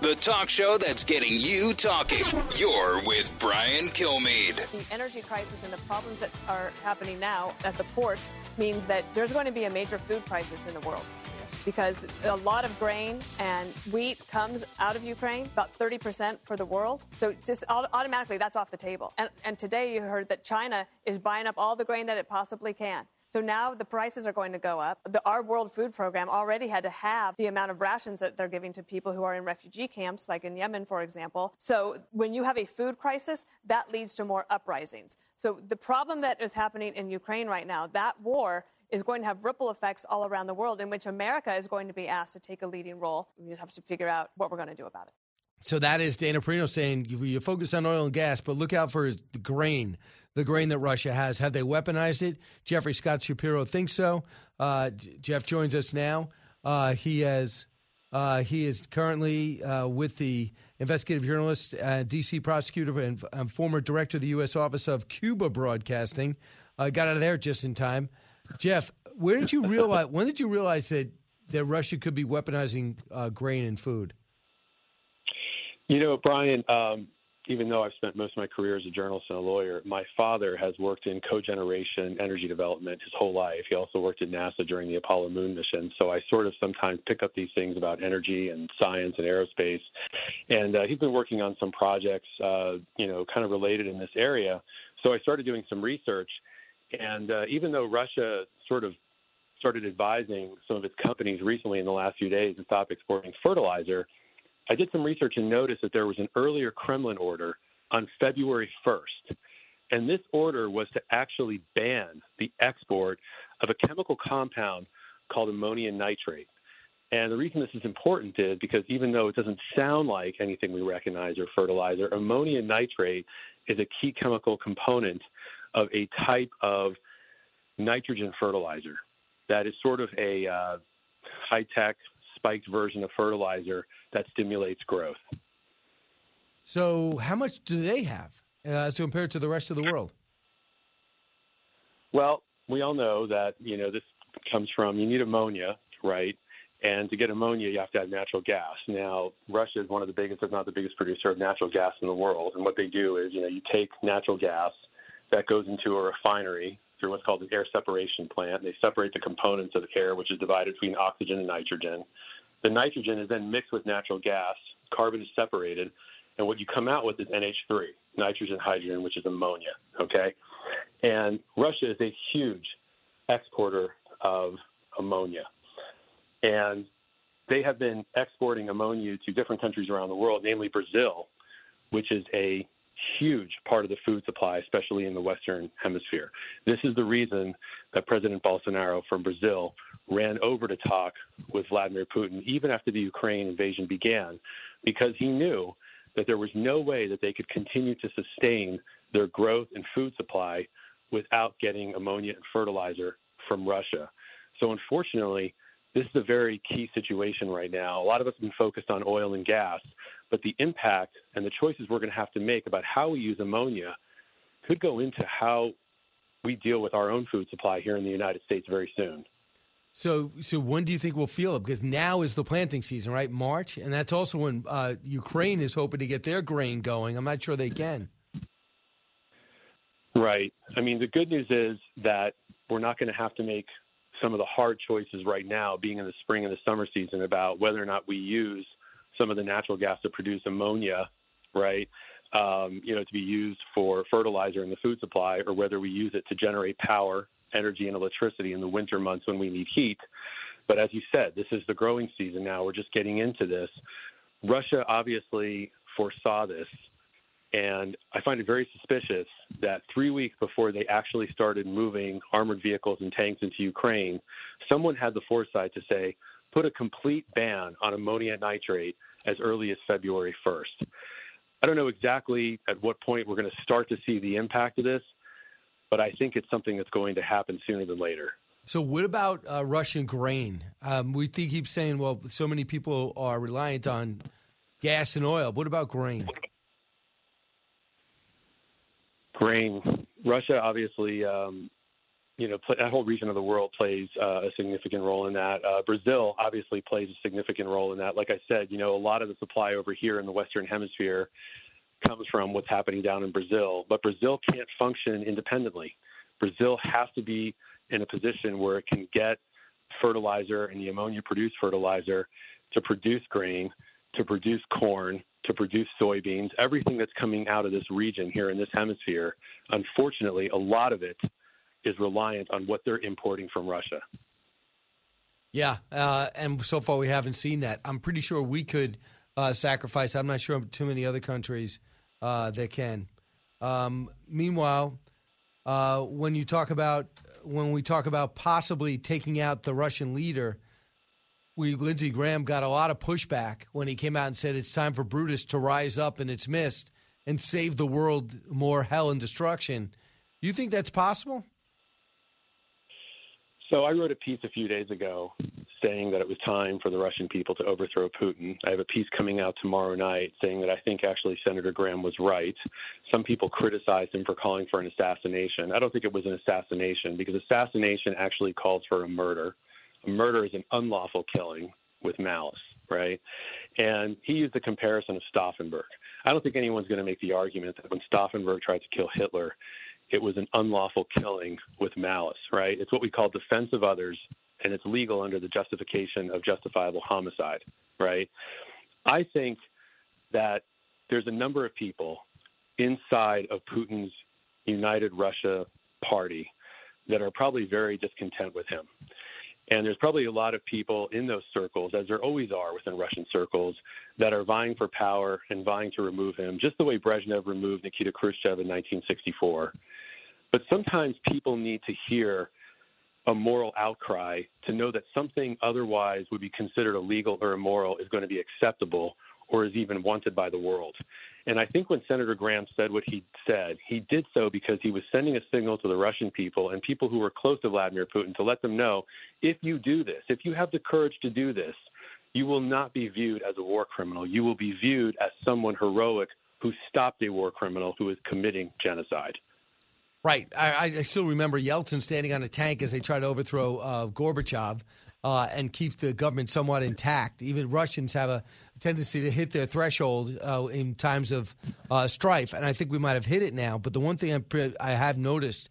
The talk show that's getting you talking. You're with Brian Kilmeade. The energy crisis and the problems that are happening now at the ports means that there's going to be a major food crisis in the world because a lot of grain and wheat comes out of Ukraine, about 30% for the world. So just automatically that's off the table. And, and today you heard that China is buying up all the grain that it possibly can. So now the prices are going to go up. The, our World Food Program already had to have the amount of rations that they're giving to people who are in refugee camps, like in Yemen, for example. So when you have a food crisis, that leads to more uprisings. So the problem that is happening in Ukraine right now, that war is going to have ripple effects all around the world in which America is going to be asked to take a leading role. We just have to figure out what we're going to do about it. So that is Dana Perino saying you, focus on oil and gas, but look out for the grain, the grain that Russia has. Have they weaponized it? Jeffrey Scott Shapiro thinks so. Uh, Jeff joins us now. Uh, he has. Uh, he is currently uh, with the investigative journalist, uh, D.C. prosecutor, and, and, former director of the U.S. Office of Cuba Broadcasting. Uh, got out of there just in time. Jeff, where did you realize? when did you realize that that Russia could be weaponizing uh, grain and food? You know, Brian, um, even though I've spent most of my career as a journalist and a lawyer, my father has worked in cogeneration energy development his whole life. He also worked at NASA during the Apollo moon mission. So I sort of sometimes pick up these things about energy and science and aerospace. And uh, he's been working on some projects, uh, you know, kind of related in this area. So I started doing some research. And uh, even though Russia sort of started advising some of its companies recently in the last few days to stop exporting fertilizer, I did some research and noticed that there was an earlier Kremlin order on February 1st. And this order was to actually ban the export of a chemical compound called ammonium nitrate. And the reason this is important is because even though it doesn't sound like anything we recognize or fertilizer, ammonium nitrate is a key chemical component of a type of nitrogen fertilizer that is sort of a uh, high tech spiked version of fertilizer that stimulates growth. So, how much do they have uh, as compared to the rest of the world? Well, we all know that you know this comes from you need ammonia, right? And to get ammonia, you have to have natural gas. Now, Russia is one of the biggest, if not the biggest, producer of natural gas in the world. And what they do is, you know, you take natural gas that goes into a refinery through what's called an air separation plant. They separate the components of air, which is divided between oxygen and nitrogen. The nitrogen is then mixed with natural gas, carbon is separated, and what you come out with is NH3, nitrogen hydrogen, which is ammonia. Okay, and Russia is a huge exporter of ammonia, and they have been exporting ammonia to different countries around the world, namely Brazil, which is a huge part of the food supply, especially in the Western Hemisphere. This is the reason that President Bolsonaro from Brazil ran over to talk with Vladimir Putin even after the Ukraine invasion began, because he knew that there was no way that they could continue to sustain their growth in food supply without getting ammonia and fertilizer from Russia. So, unfortunately, this is a very key situation right now. A lot of us have been focused on oil and gas, but the impact and the choices we're going to have to make about how we use ammonia could go into how we deal with our own food supply here in the United States very soon. So, so when do you think we'll feel it? Because now is the planting season, right? March, and that's also when uh, Ukraine is hoping to get their grain going. I'm not sure they can. Right. I mean, the good news is that we're not going to have to make some of the hard choices right now, being in the spring and the summer season, about whether or not we use some of the natural gas to produce ammonia, right? Um, you know, to be used for fertilizer in the food supply, or whether we use it to generate power, energy, and electricity in the winter months when we need heat. But as you said, this is the growing season now. We're just getting into this. Russia obviously foresaw this and I find it very suspicious that three weeks before they actually started moving armored vehicles and tanks into Ukraine, someone had the foresight to say, put a complete ban on ammonium nitrate as early as February 1st. I don't know exactly at what point we're going to start to see the impact of this, but I think it's something that's going to happen sooner than later. So, what about uh, Russian grain? Um, we keep saying, well, so many people are reliant on gas and oil. What about grain? grain. Russia, obviously, um, you know, that whole region of the world plays uh, a significant role in that. Uh, Brazil obviously plays a significant role in that. Like I said, you know, a lot of the supply over here in the Western Hemisphere comes from what's happening down in Brazil, but Brazil can't function independently. Brazil has to be in a position where it can get fertilizer and the ammonia produced fertilizer to produce grain, to produce corn, to produce soybeans, everything that's coming out of this region here in this hemisphere, unfortunately, a lot of it is reliant on what they're importing from Russia. Yeah, uh, and so far we haven't seen that. I'm pretty sure we could uh, sacrifice. I'm not sure too many other countries uh, that can. Um, meanwhile, uh, when you talk about when we talk about possibly taking out the Russian leader, we Lindsey Graham got a lot of pushback when he came out and said it's time for Brutus to rise up in its midst and save the world more hell and destruction. You think that's possible? So I wrote a piece a few days ago saying that it was time for the Russian people to overthrow Putin. I have a piece coming out tomorrow night saying that I think actually Senator Graham was right. Some people criticized him for calling for an assassination. I don't think it was an assassination because assassination actually calls for a murder. A murder is an unlawful killing with malice. right? And he used the comparison of Stauffenberg. I don't think anyone's going to make the argument that when Stauffenberg tried to kill Hitler, it was an unlawful killing with malice, right? It's what we call defense of others, and it's legal under the justification of justifiable homicide, right? I think that there's a number of people inside of Putin's United Russia party that are probably very discontent with him. And there's probably a lot of people in those circles, as there always are within Russian circles, that are vying for power and vying to remove him, just the way Brezhnev removed Nikita Khrushchev in 1964. But sometimes people need to hear a moral outcry to know that something otherwise would be considered illegal or immoral is going to be acceptable or is even wanted by the world. And I think when Senator Graham said what he said, he did so because he was sending a signal to the Russian people and people who were close to Vladimir Putin to let them know if you do this, if you have the courage to do this, you will not be viewed as a war criminal. You will be viewed as someone heroic who stopped a war criminal who is committing genocide. Right. I, I still remember Yeltsin standing on a tank as they tried to overthrow uh, Gorbachev uh, and keep the government somewhat intact. Even Russians have a tendency to hit their threshold uh, in times of uh, strife, and I think we might have hit it now. But the one thing I, I have noticed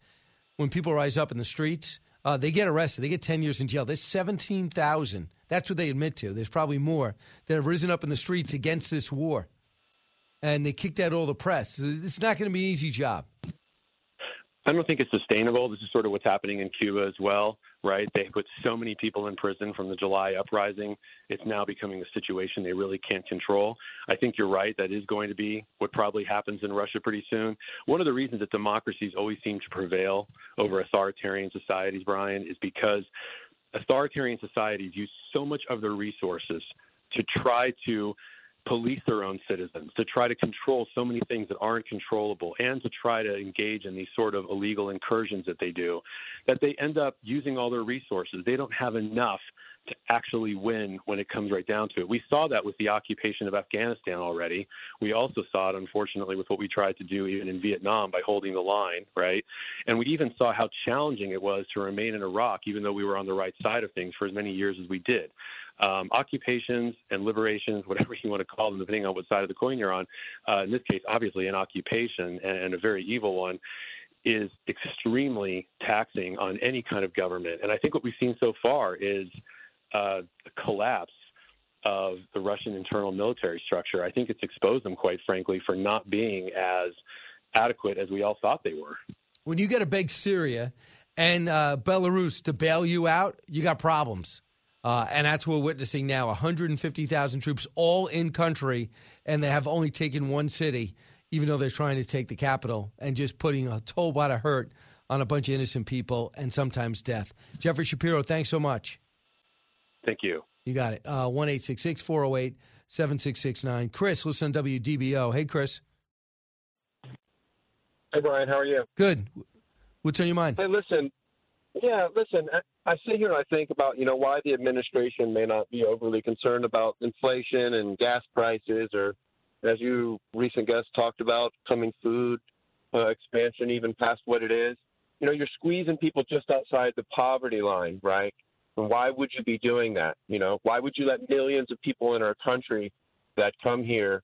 when people rise up in the streets, uh, they get arrested. They get 10 years in jail. There's 17,000. That's what they admit to. There's probably more that have risen up in the streets against this war. And they kicked out all the press. It's not going to be an easy job. I don't think it's sustainable. This is sort of what's happening in Cuba as well, right? They put so many people in prison from the July uprising. It's now becoming a situation they really can't control. I think you're right. That is going to be what probably happens in Russia pretty soon. One of the reasons that democracies always seem to prevail over authoritarian societies, Brian, is because authoritarian societies use so much of their resources to try to police their own citizens, to try to control so many things that aren't controllable, and to try to engage in these sort of illegal incursions that they do, that they end up using all their resources. They don't have enough to actually win when it comes right down to it. We saw that with the occupation of Afghanistan already. We also saw it, unfortunately, with what we tried to do even in Vietnam by holding the line, right? And we even saw how challenging it was to remain in Iraq, even though we were on the right side of things for as many years as we did um, occupations and liberations, whatever you want to call them, depending on what side of the coin you're on. Uh, in this case, obviously, an occupation and, and a very evil one is extremely taxing on any kind of government. And I think what we've seen so far is uh, a collapse of the Russian internal military structure. I think it's exposed them, quite frankly, for not being as adequate as we all thought they were. When you get a big Syria and uh, Belarus to bail you out, you got problems. Uh, and that's what we're witnessing now 150,000 troops all in country, and they have only taken one city, even though they're trying to take the capital, and just putting a whole lot of hurt on a bunch of innocent people and sometimes death. Jeffrey Shapiro, thanks so much. Thank you. You got it. Uh, 1 408 7669. Chris, listen on WDBO. Hey, Chris. Hey, Brian. How are you? Good. What's on your mind? Hey, listen. Yeah, listen. I sit here and I think about, you know, why the administration may not be overly concerned about inflation and gas prices, or as you recent guests talked about, coming food uh, expansion even past what it is. You know, you're squeezing people just outside the poverty line, right? And why would you be doing that? You know, why would you let millions of people in our country that come here?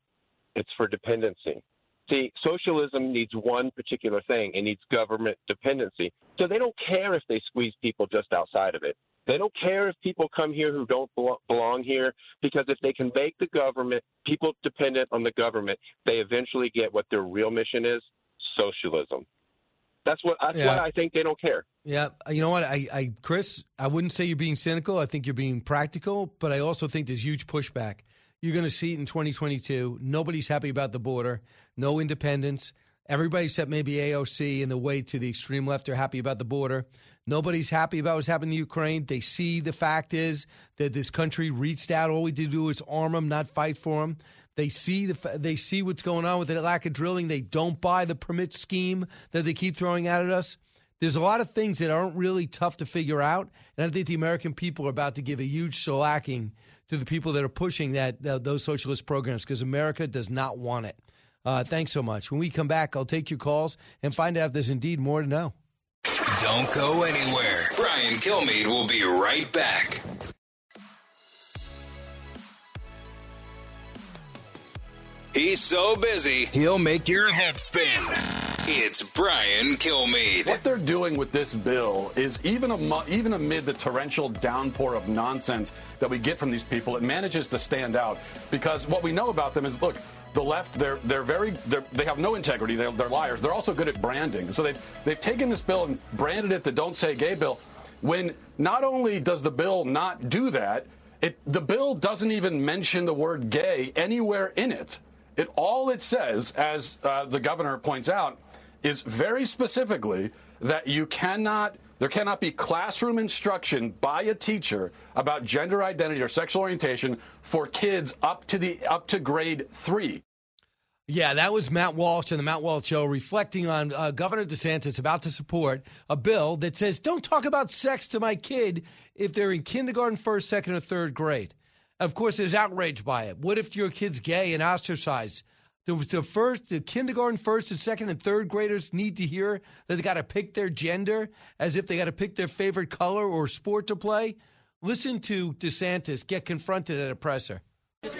It's for dependency. See, socialism needs one particular thing. It needs government dependency. So they don't care if they squeeze people just outside of it. They don't care if people come here who don't belong here because if they can make the government people dependent on the government, they eventually get what their real mission is socialism. That's what that's yeah. why I think they don't care. Yeah, you know what, I, I, Chris, I wouldn't say you're being cynical. I think you're being practical, but I also think there's huge pushback. You're going to see it in 2022. Nobody's happy about the border. No independence. Everybody except maybe AOC and the way to the extreme left are happy about the border. Nobody's happy about what's happening in Ukraine. They see the fact is that this country reached out. All we did do is arm them, not fight for them. They see the they see what's going on with the lack of drilling. They don't buy the permit scheme that they keep throwing out at us. There's a lot of things that aren't really tough to figure out, and I think the American people are about to give a huge shellacking to the people that are pushing that, that those socialist programs because America does not want it. Uh, thanks so much. When we come back, I'll take your calls and find out if there's indeed more to know. Don't go anywhere. Brian Kilmeade will be right back. He's so busy, he'll make your head spin. It's Brian Kilmeade. What they're doing with this bill is even even amid the torrential downpour of nonsense that we get from these people, it manages to stand out because what we know about them is look. The left, they're they're very they're, they have no integrity. They're, they're liars. They're also good at branding. So they've they've taken this bill and branded it the "Don't Say Gay" bill. When not only does the bill not do that, it the bill doesn't even mention the word "gay" anywhere in it. It all it says, as uh, the governor points out, is very specifically that you cannot there cannot be classroom instruction by a teacher about gender identity or sexual orientation for kids up to the up to grade 3. Yeah, that was Matt Walsh and the Matt Walsh Show reflecting on uh, Governor DeSantis about to support a bill that says don't talk about sex to my kid if they're in kindergarten, first, second, or third grade. Of course, there's outrage by it. What if your kid's gay and ostracized? The, the first, the kindergarten, first, and second, and third graders need to hear that they got to pick their gender as if they got to pick their favorite color or sport to play. Listen to DeSantis get confronted at a presser.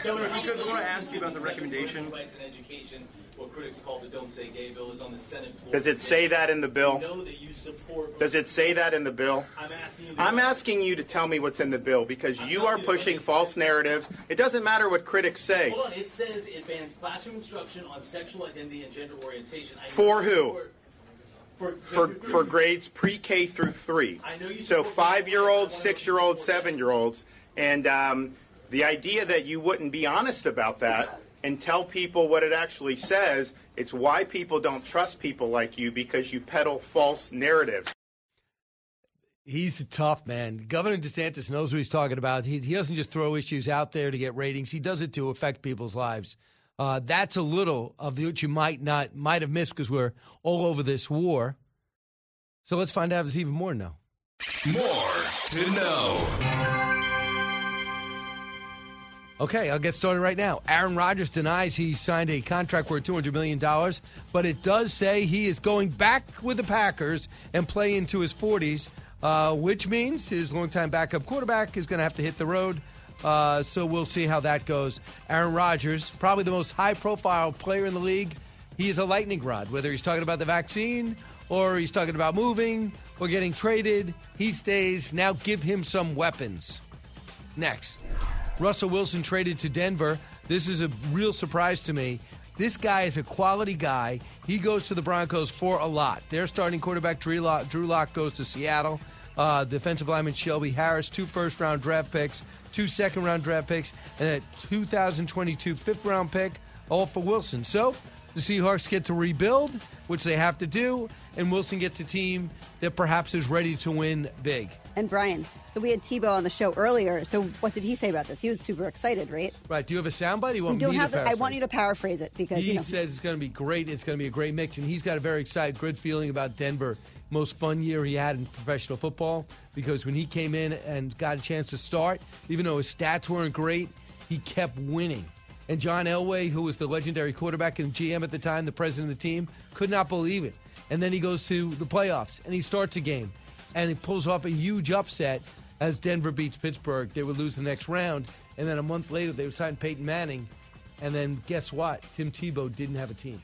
Governor, if you could, I want to ask you about the recommendation. Rights and education, what critics call the "Don't Say Gay" bill, is on the Senate floor. Does it say that in the bill? know that you support. Does it say that in the bill? I'm asking you. I'm asking you to tell me what's in the bill because you are pushing false narratives. It doesn't matter what critics say. Hold on. It says it bans classroom instruction on sexual identity and gender orientation. I For who? For, For, for grades pre-K through three. I know you So five-year-olds, six-year-olds, seven-year-olds, and um, the idea that you wouldn't be honest about that and tell people what it actually says, it's why people don't trust people like you because you peddle false narratives. He's a tough man. Governor DeSantis knows what he's talking about. He, he doesn't just throw issues out there to get ratings. He does it to affect people's lives. Uh, that's a little of what you might not might have missed because we're all over this war. So let's find out if there's even more now. More to know. Okay, I'll get started right now. Aaron Rodgers denies he signed a contract worth $200 million, but it does say he is going back with the Packers and play into his 40s, uh, which means his longtime backup quarterback is going to have to hit the road. Uh, so we'll see how that goes. Aaron Rodgers, probably the most high profile player in the league. He is a lightning rod, whether he's talking about the vaccine or he's talking about moving or getting traded. He stays. Now give him some weapons. Next. Russell Wilson traded to Denver. This is a real surprise to me. This guy is a quality guy. He goes to the Broncos for a lot. Their starting quarterback, Drew Lock, Drew goes to Seattle. Uh, defensive lineman Shelby Harris, two first round draft picks, two second round draft picks, and a 2022 fifth round pick, all for Wilson. So the Seahawks get to rebuild, which they have to do, and Wilson gets a team that perhaps is ready to win big. And Brian, so we had Tebow on the show earlier. So what did he say about this? He was super excited, right? Right. Do you have a soundbite? You want me have. to The, I want you to paraphrase it because he you know. says it's going to be great. It's going to be a great mix, and he's got a very excited, good feeling about Denver. Most fun year he had in professional football because when he came in and got a chance to start, even though his stats weren't great, he kept winning. And John Elway, who was the legendary quarterback and GM at the time, the president of the team, could not believe it. And then he goes to the playoffs and he starts a game and he pulls off a huge upset as Denver beats Pittsburgh. They would lose the next round, and then a month later they would sign Peyton Manning. And then guess what? Tim Tebow didn't have a team.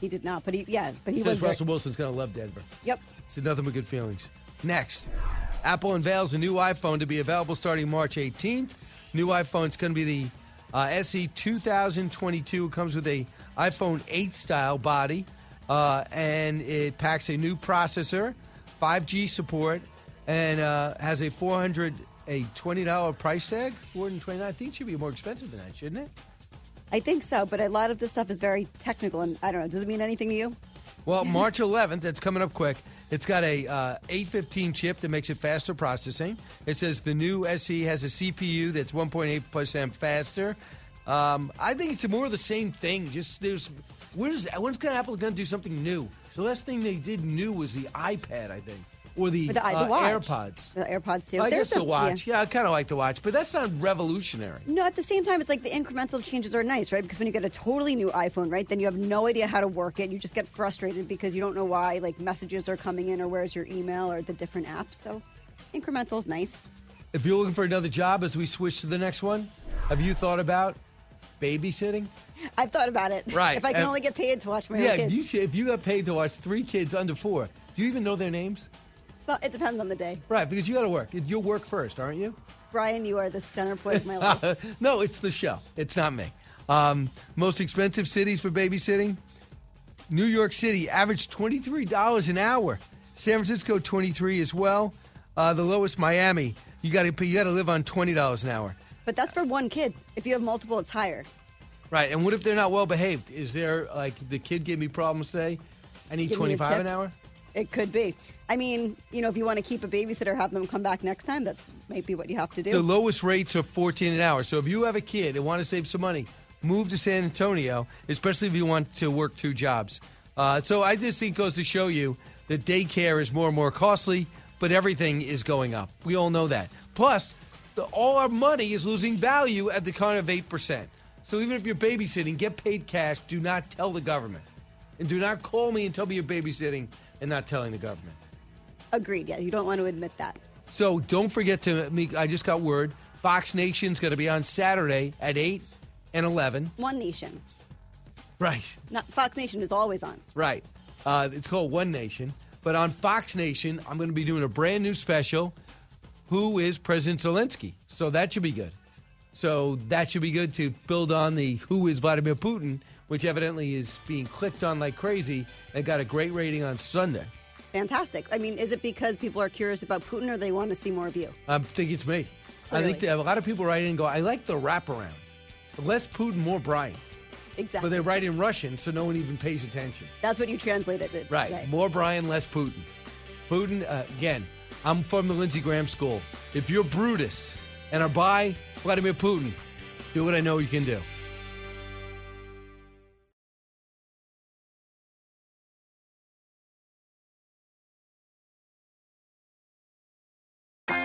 He did not, but he yeah, but he Says was. Russell Wilson's going to love Denver. Yep. He Said nothing but good feelings. Next, Apple unveils a new iPhone to be available starting March 18th. New iPhone is going to be the uh, SE 2022. It comes with a iPhone 8 style body, uh, and it packs a new processor, 5G support, and uh, has a 400 a twenty dollar price tag. 429. I think it should be more expensive than that, shouldn't it? I think so, but a lot of this stuff is very technical, and I don't know. Does it mean anything to you? Well, March 11th, that's coming up quick. It's got a uh, A15 chip that makes it faster processing. It says the new SE has a CPU that's 1.8% faster. Um, I think it's more of the same thing. Just there's where's when's Apple going to do something new? The last thing they did new was the iPad, I think, or the, the, uh, the. AirPods. The AirPods too. I There's guess the watch. yeah. Yeah, I kind of like the watch, but that's not revolutionary. No, at the same time, it's like the incremental changes are nice, right? Because when you get a totally new iPhone, right, then you have no idea how to work it. You just get frustrated because you don't know why, like, messages are coming in or where's your email or the different apps. So, incremental is nice. If you're looking for another job as we switch to the next one, have you thought about babysitting? I've thought about it. Right. If I can And- only get paid to watch my yeah, kids. if you, if you got paid to watch three kids under four, do you even know their names? So it depends on the day. Right, because you got to work. You'll work first, aren't you? Brian, you are the center point of my life. no, it's the show. It's not me. Um, most expensive cities for babysitting: New York City averaged twenty three dollars an hour. San Francisco twenty three as well. Uh, the lowest Miami. You got to you got to live on twenty dollars an hour. But that's for one kid. If you have multiple, it's higher. Right. And what if they're not well behaved? Is there like the kid gave me problems today? I need Give twenty five tip. an hour. It could be. I mean, you know, if you want to keep a babysitter, have them come back next time. That might be what you have to do. The lowest rates are 14 an hour. So if you have a kid and want to save some money, move to San Antonio, especially if you want to work two jobs. Uh, so I just think goes to show you that daycare is more and more costly, but everything is going up. We all know that. Plus, the, all our money is losing value at the count of 8%. So even if you're babysitting, get paid cash. Do not tell the government. And do not call me and tell me you're babysitting and not telling the government. Agreed. Yeah, you don't want to admit that. So don't forget to me. I just got word. Fox Nation's going to be on Saturday at 8 and 11. One Nation. Right, Not Fox Nation is always on. right. Uh, it's called One Nation. But on Fox Nation, I'm going to be doing a brand new special. Who is President Zelensky? So that should be good. So that should be good to build on the Who is Vladimir Putin, which evidently is being clicked on like crazy and got a great rating on Sunday. Fantastic. I mean, is it because people are curious about Putin or they want to see more of you? I think it's me. I Clearly. think that a lot of people write in and go, I like the wraparounds. Less Putin, more Brian. Exactly. But they write in Russian, so no one even pays attention. That's what you translated it. Right. today. More Brian, less Putin. Putin, uh, again, I'm from the Lindsey Graham school. If you're Brutus and are by Vladimir Putin, do what I know you can do.